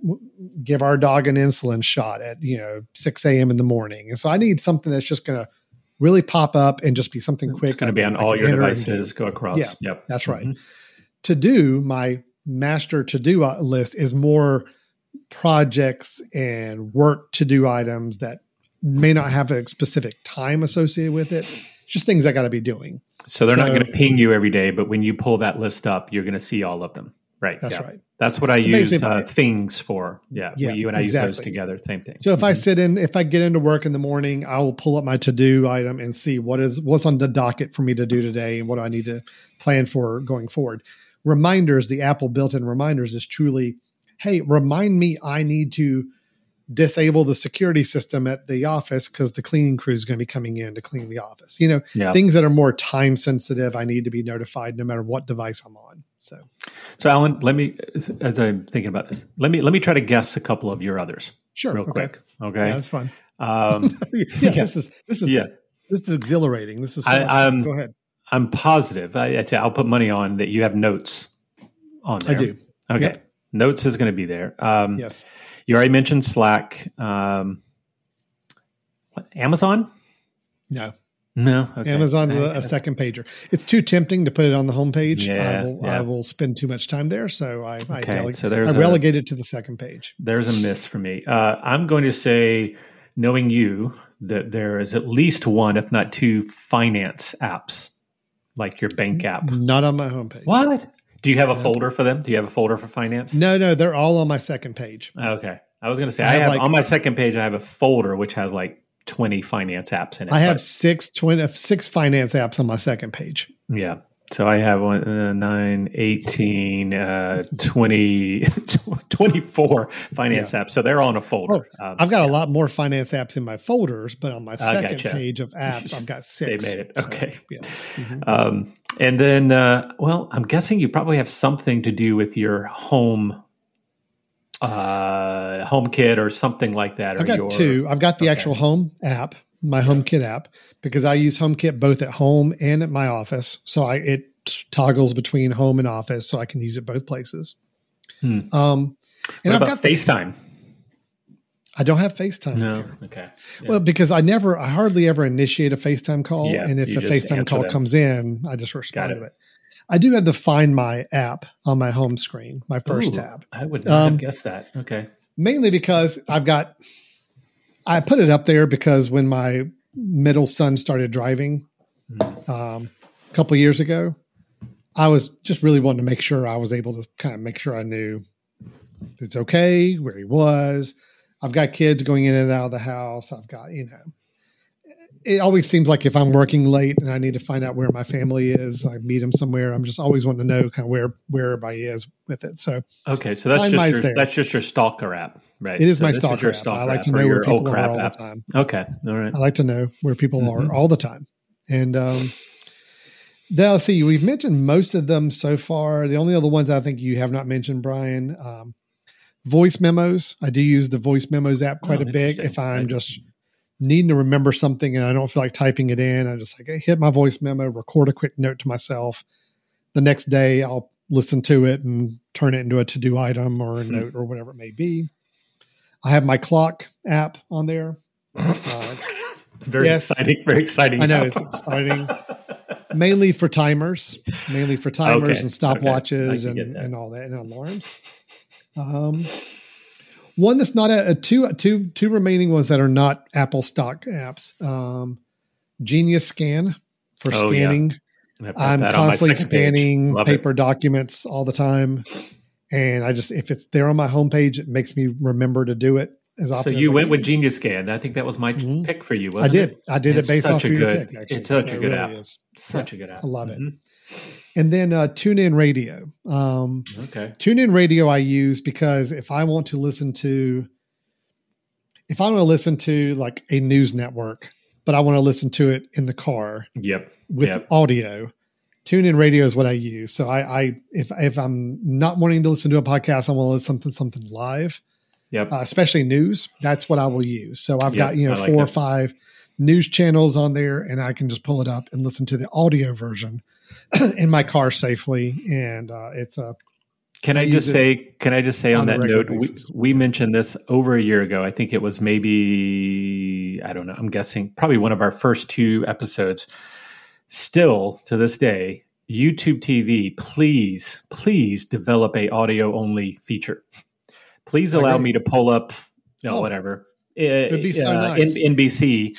give our dog an insulin shot at you know 6 a.m. in the morning, and so I need something that's just gonna really pop up and just be something quick. It's I to be on I all your enter and do. devices. Go across. Yeah, Yep. That's right. Mhm. To do my master to do list is more projects and work to do items that may not have a specific time associated with it. Just things I got to be doing. So they're not going to ping you every day, but when you pull that list up, you're going to see all of them. Right. That's yeah. right. That's what I So use uh, things for. Yeah. Yeah, you and I use those together. Same thing. So if I Mhm. sit in, if I get into work in the morning, I will pull up my to do item and see what is what's on the docket for me to do today and what do I need to plan for going forward. Reminders, the Apple built-in reminders is truly, hey, remind me I need to disable the security system at the office because the cleaning crew is going to be coming in to clean the office. You know, yeah. things that are more time sensitive, I need to be notified no matter what device I'm on. So So Alan, let me, as I'm thinking about this, let me let me try to guess a couple of your others sure, real okay. quick. Yeah, Okay. that's fun. Um, (laughs) yeah, this is this is yeah. this is exhilarating. This is so I- um, go ahead. I'm positive. I, I tell- I'll put money on that you have notes on I do. Okay. Notes is going to be there. Um, Yes. You already mentioned Slack. Um, what, Amazon? No. No. Okay. Amazon's a, a second pager. It's too tempting to put it on the homepage. Yeah, I will, yeah. I will spend too much time there, so I, I, Okay, so there's I a- relegate it to the second page. There's a miss for me. Uh, I'm going to say, knowing you, that there is at least one, if not two, finance apps, like your bank app. Not on my homepage. What? Do you have a folder for them? Do you have a folder for finance? No, no, they're all on my second page. Okay. I was going to say, I I have have, like- on my second page, I have a folder which has like 20 finance apps in it. I have six, 20, six finance apps on my second page. Yeah. So I have one, uh, 9, 18, uh, 20, (laughs) 24 finance apps. So they're on a folder. Um, I've got a lot more finance apps in my folders, but on my second gotcha. page of apps, I've got (laughs) six. They made it. So, Okay. yeah. Mhm. Um, and then, uh, well, I'm guessing you probably have something to do with your home, uh, HomeKit or something like that. Or I've got your, two. I've got the Okay. actual home app, my HomeKit app, because I use HomeKit both at home and at my office. So I it toggles between home and office, so I can use it both places. Hmm. Um, and What I've about got the- FaceTime? I don't have FaceTime. No. Okay. Well, because I never, I hardly ever initiate a FaceTime call, Yeah, and if a FaceTime call them. comes in, I just respond Got to it. I do have the Find My app on my home screen, my first Ooh, tab. I would not Um, have guessed that. Okay. mainly because I've got I put it up there because when my middle son started driving um, a couple years ago, I was just really wanting to make sure I was able to kind of make sure I knew it's okay where he was. I've got kids going in and out of the house. I've got you know. It always seems like if I'm working late and I need to find out where my family is, I meet them somewhere. I'm just always wanting to know kind of where where everybody is with it. So Okay, so that's just your there. that's just your stalker app, right? it is So my stalker your app. I like to know where people oh are all app. the time. Okay, all right. I like to know where people Mhm. are all the time. And um, now, let's see, we've mentioned most of them so far. The only other ones I think you have not mentioned, Brian, um, voice memos. I do use the voice memos app quite Oh, a bit if I'm just needing to remember something and I don't feel like typing it in. I just like hit my voice memo, record a quick note to myself. The next day, I'll listen to it and turn it into a to do item or a Hmm. note or whatever it may be. I have my clock app on there. Uh, (laughs) It's very Yes. exciting. Very exciting. I know it's exciting. mainly for timers, mainly for timers Okay, and stopwatches I can and, and all that and alarms. Um, one that's not a, a two two two remaining ones that are not Apple stock apps. Um, Genius Scan for Oh, scanning. Got I'm that on my constantly scanning Love it. paper documents all the time, and I just if it's there on my homepage, it makes me remember to do it as often. So you went with Genius Scan. I think that was my Mhm. pick for you. I Wasn't did. It? I did It's it based such off your good- pick. Actually, it's such a good really app. is. Such a good app. I love it. Mhm. And then uh, TuneIn Radio. Um, Okay. TuneIn Radio I use because if I want to listen to, if I want to listen to like a news network, but I want to listen to it in the car Yep. with Yep. audio, TuneIn Radio is what I use. So I, I if if I'm not wanting to listen to a podcast, I want to listen to something live, Yep. uh, especially news. That's what I will use. So I've Yep, got you know like four or five news channels on there, and I can just pull it up and listen to the audio version (clears throat) in my car safely. And uh, it's a Can I I, just say? Can I just say on, on that note? We, basis. we mentioned this over a year ago. I think it was maybe I don't know. I'm guessing probably one of our first two episodes. Still to this day, YouTube TV, please, please develop a audio only feature. Please allow me to pull up, no, Oh. whatever, It'd be so uh, nice. N- NBC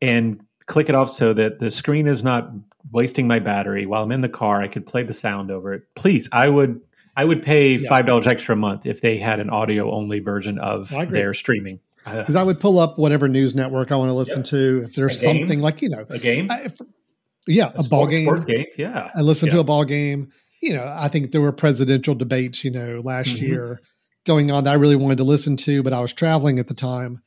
and click it off so that the screen is not wasting my battery while I'm in the car. I could play the sound over it. Please, I would I would pay five dollars extra a month if they had an audio only version of agree. their streaming. Uh, because I would pull up whatever news network I want to listen to. If there's something like you know, a game, I, if- yeah, a, ball sport- game. sports game, yeah. I listened Yeah. to a ball game. You know, I think there were presidential debates. You know, last Mhm. year going on that I really wanted to listen to, but I was traveling at the time.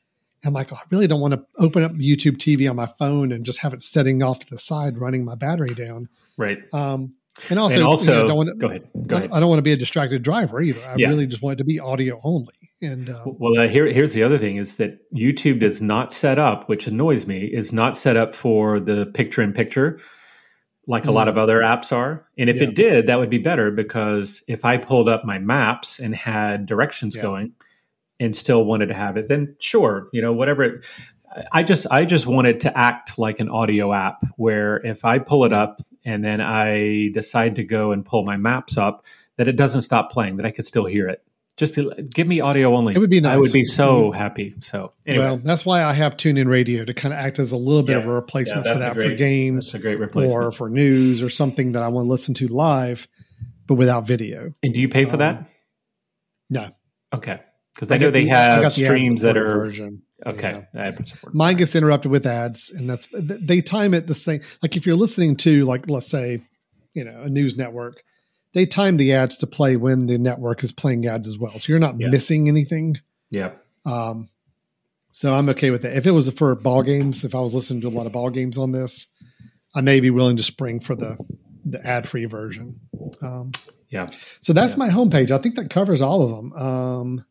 I'm like, oh, I really don't want to open up YouTube TV on my phone and just have it setting off to the side, running my battery down. right. Um, and also, and you also, know, don't want to, go ahead. Go I, ahead. I don't want to be a distracted driver either. I Yeah. really just want it to be audio only. And uh, Well, uh, here, here's the other thing: is that YouTube is not set up, which annoys me, is not set up for the picture-in-picture like a lot Mm. of other apps are. And if Yeah. it did, that would be better because if I pulled up my maps and had directions Yeah. going, and still wanted to have it, then sure, you know, whatever. It, I just, I just wanted to act like an audio app, where if I pull it up and then I decide to go and pull my maps up, that it doesn't stop playing, that I could still hear it. Just to, give me audio only. It would be nice. I would be so happy. So anyway, well, that's why I have TuneIn Radio to kind of act as a little bit of a replacement Yeah, for that for games a great replacement. or for news or something that I want to listen to live, but without video. and do you pay for um, that? No, Okay, because I, know they the- have streams that are version. okay. Yeah. Mine gets interrupted with ads, and that's they time it the same. Like if you're listening to like let's say, you know, a news network, they time the ads to play when the network is playing ads as well, so you're not Yeah. missing anything. Yeah. Um, so I'm okay with that. If it was for ball games, if I was listening to a lot of ball games on this, I may be willing to spring for the the ad free version. Um, Yeah. so that's Yeah. my homepage. I think that covers all of them. Um,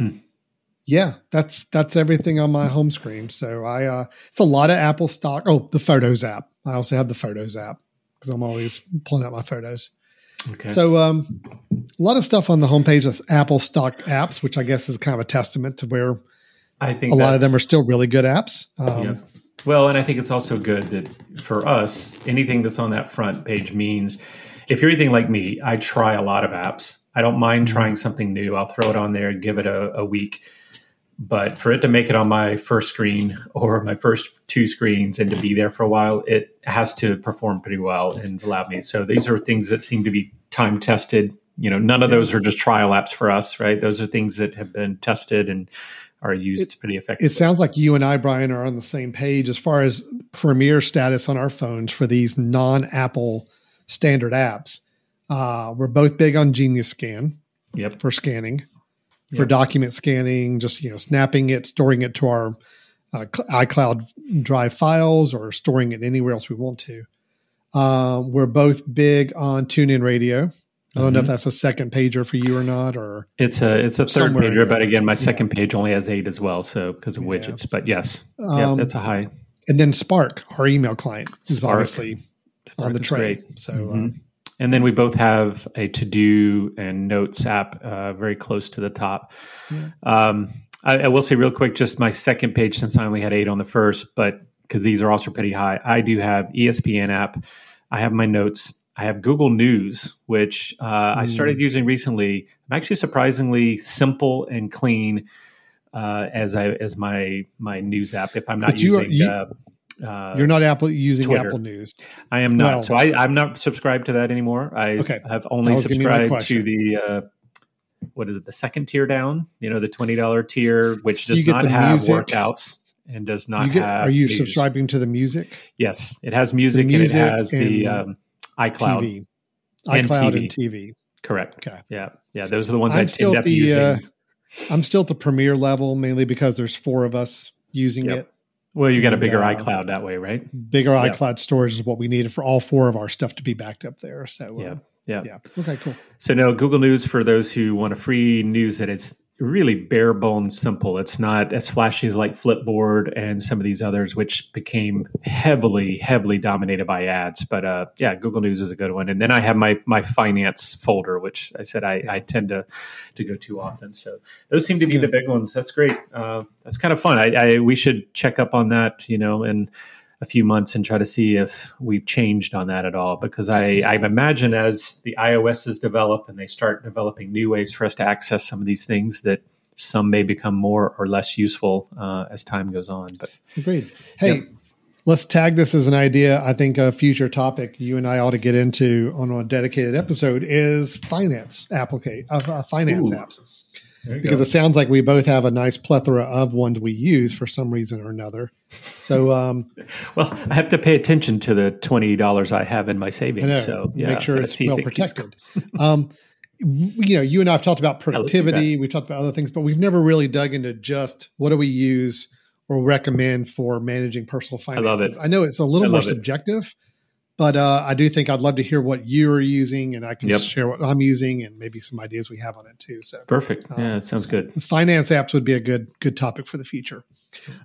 Hmm. Yeah, that's that's everything on my home screen. So I uh, it's a lot of Apple stock. Oh, the Photos app. I also have the Photos app because I'm always pulling out my photos. Okay. So um, a lot of stuff on the homepage that's Apple stock apps, which I guess is kind of a testament to where I think a lot of them are still really good apps. Um, Yeah. Well, and I think it's also good that for us, anything that's on that front page means if you're anything like me, I try a lot of apps. I don't mind Mm-hmm. trying something new. I'll throw it on there and give it a, a week. But for it to make it on my first screen (laughs) or my first two screens and to be there for a while, it has to perform pretty well and allow me. So these are things that seem to be time tested. You know, none of those are just trial apps for us, right? Those are things that have been tested and are used pretty effectively. It sounds like you and I, Brian, are on the same page as far as premiere status on our phones for these non-Apple standard apps. Uh, we're both big on Genius Scan yep. for scanning, for document scanning, just you know, snapping it, storing it to our uh, iCloud Drive files, or storing it anywhere else we want to. Um, we're both big on TuneIn Radio. I don't know if Mm-hmm. that's a second pager for you or not, or It's a it's a third pager, but again, my second page only has eight as well, so because of Yeah. widgets. But yes, yeah, Um, that's a high. and then Spark, our email client, is Spark. obviously on the tray. So Mhm. uh, And then we both have a to do and notes app uh, very close to the top. Yeah. Um, I, I will say real quick, just my second page since I only had eight on the first, but because these are also pretty high, I do have ESPN app. I have my notes. I have Google News, which uh, I Mm. started using recently. I'm actually surprisingly simple and clean uh, as I as my my news app. If I'm not But you are- using, you- uh, uh, you're not Apple using Twitter. Apple News. I am not. Well- so I, I'm not subscribed to that anymore. I Okay. have only That was gonna be my subscribed to the uh, what is it? The second tier down. You know, the twenty dollar tier, which So does not have music. workouts and does not get, have. are you news. subscribing to the music? Yes, it has music, music and it has the um, iCloud. TV, And iCloud TV. and TV. Correct. Okay. Yeah, yeah. Those are the ones I end up the using. uh, I'm still at the Premier level mainly because there's four of us using Yep. it. Well, you got a bigger uh, iCloud that way, right? Bigger Yeah. iCloud storage is what we needed for all four of our stuff to be backed up there. So uh, Yeah. Yeah. yeah. Okay, cool. So no, Google News for those who want a free news that is really bare bones simple. It's not as flashy as like Flipboard and some of these others, which became heavily, heavily dominated by ads. But uh, yeah, Google News is a good one. And then I have my my finance folder, which I said I, I tend to to go to often. So those seem to be the big ones. That's great. Uh, that's kind of fun. I, I we should check up on that, you know, and a few months and try to see if we've changed on that at all. Because I, I imagine as the iOSs develop and they start developing new ways for us to access some of these things, that some may become more or less useful uh, as time goes on. But Agreed. Hey, Yep. let's tag this as an idea. I think a future topic you and I ought to get into on a dedicated episode is finance applicate uh, finance Ooh. apps because it sounds like we both have a nice plethora of ones we use for some reason or another. So um, (laughs) well, I have to pay attention to the twenty dollars I have in my savings. Know, So yeah, make sure it's well protected. (laughs) um, you know, you and I have talked about productivity. We've talked about other things, but we've never really dug into just what do we use or recommend for managing personal I love finances. it. I, know it's a little more it. subjective, but uh, I do think I'd love to hear what you are using, and I can Yep. share what I'm using and maybe some ideas we have on it too. So, Perfect. Um, Yeah, it sounds good. finance apps would be a good good topic for the future.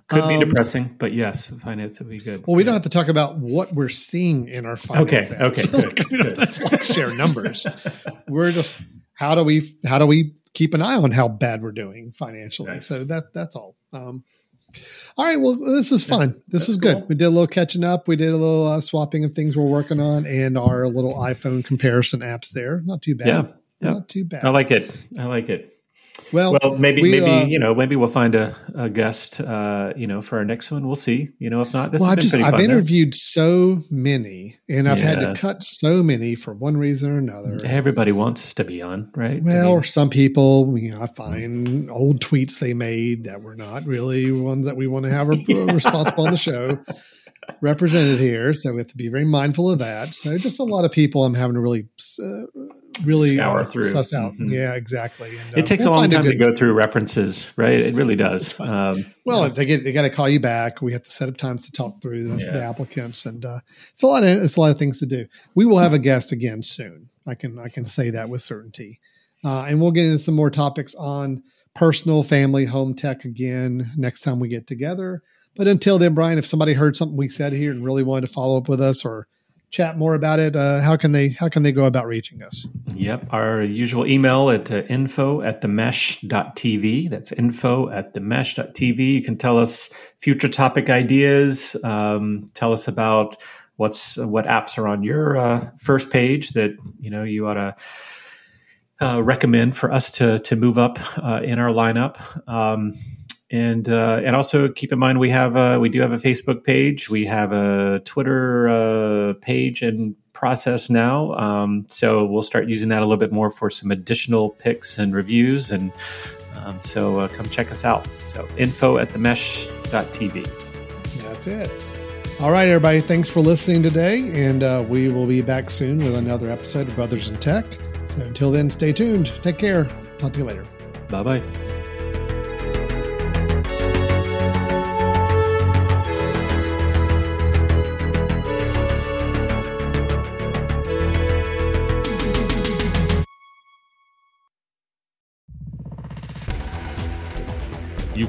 Could be um, depressing, but yes, finance would be good. Well, we don't have to talk about what we're seeing in our finance. Okay, apps. okay, (laughs) good, we don't good. (laughs) have to share numbers. we're just how do we how do we keep an eye on how bad we're doing financially? Nice. So that that's all. Um, all right. Well, this is fun. is- This, that's is good. cool. We did a little catching up. We did a little uh, swapping of things we're working on, and our little iPhone comparison apps there. Not too bad. Yeah, yeah. Not too bad. I like it. I like it. Well, Well, maybe we, maybe uh, you know maybe we'll find a, a guest uh, you know for our next one. We'll see. You know, if not, this well, has I've been just I've fun. though. interviewed so many, and I've had to cut so many for one reason or another. Everybody wants to be on, right? I Well, mean, or some people, you know, I find old tweets they made that were not really ones that we want to have (laughs) re- responsible on the show represented here. So we have to be very mindful of that. So just a lot of people I'm having to really, uh, really Scour uh, through. suss out. Mhm. Yeah, exactly. And, uh, it takes we'll a long time to good- go through references, right? It really does. Um, Well, yeah. they get they got to call you back. We have to set up times to talk through the, Yeah. the applicants, and uh, it's a lot of it's a lot of things to do. We will have a guest again soon. I can I can say that with certainty, uh, and we'll get into some more topics on personal, family, home tech again next time we get together. But until then, Brian, if somebody heard something we said here and really wanted to follow up with us or chat more about it, uh, how can they how can they go about reaching us? Yep, our usual email at uh, info at the mesh.tv. That's info at the mesh.tv. You can tell us future topic ideas. Um, tell us about what's what apps are on your uh, first page that you know you ought to uh, recommend for us to to move up uh, in our lineup. Um, and uh, and also keep in mind we have a, we do have a Facebook page, we have a Twitter uh, page and process now. Um, so we'll start using that a little bit more for some additional picks and reviews. And um, so uh, come check us out. So info at the mesh.tv. That's it. All right, everybody. Thanks for listening today. And uh, we will be back soon with another episode of Brothers in Tech. So until then, stay tuned. Take care. Talk to you later. Bye bye.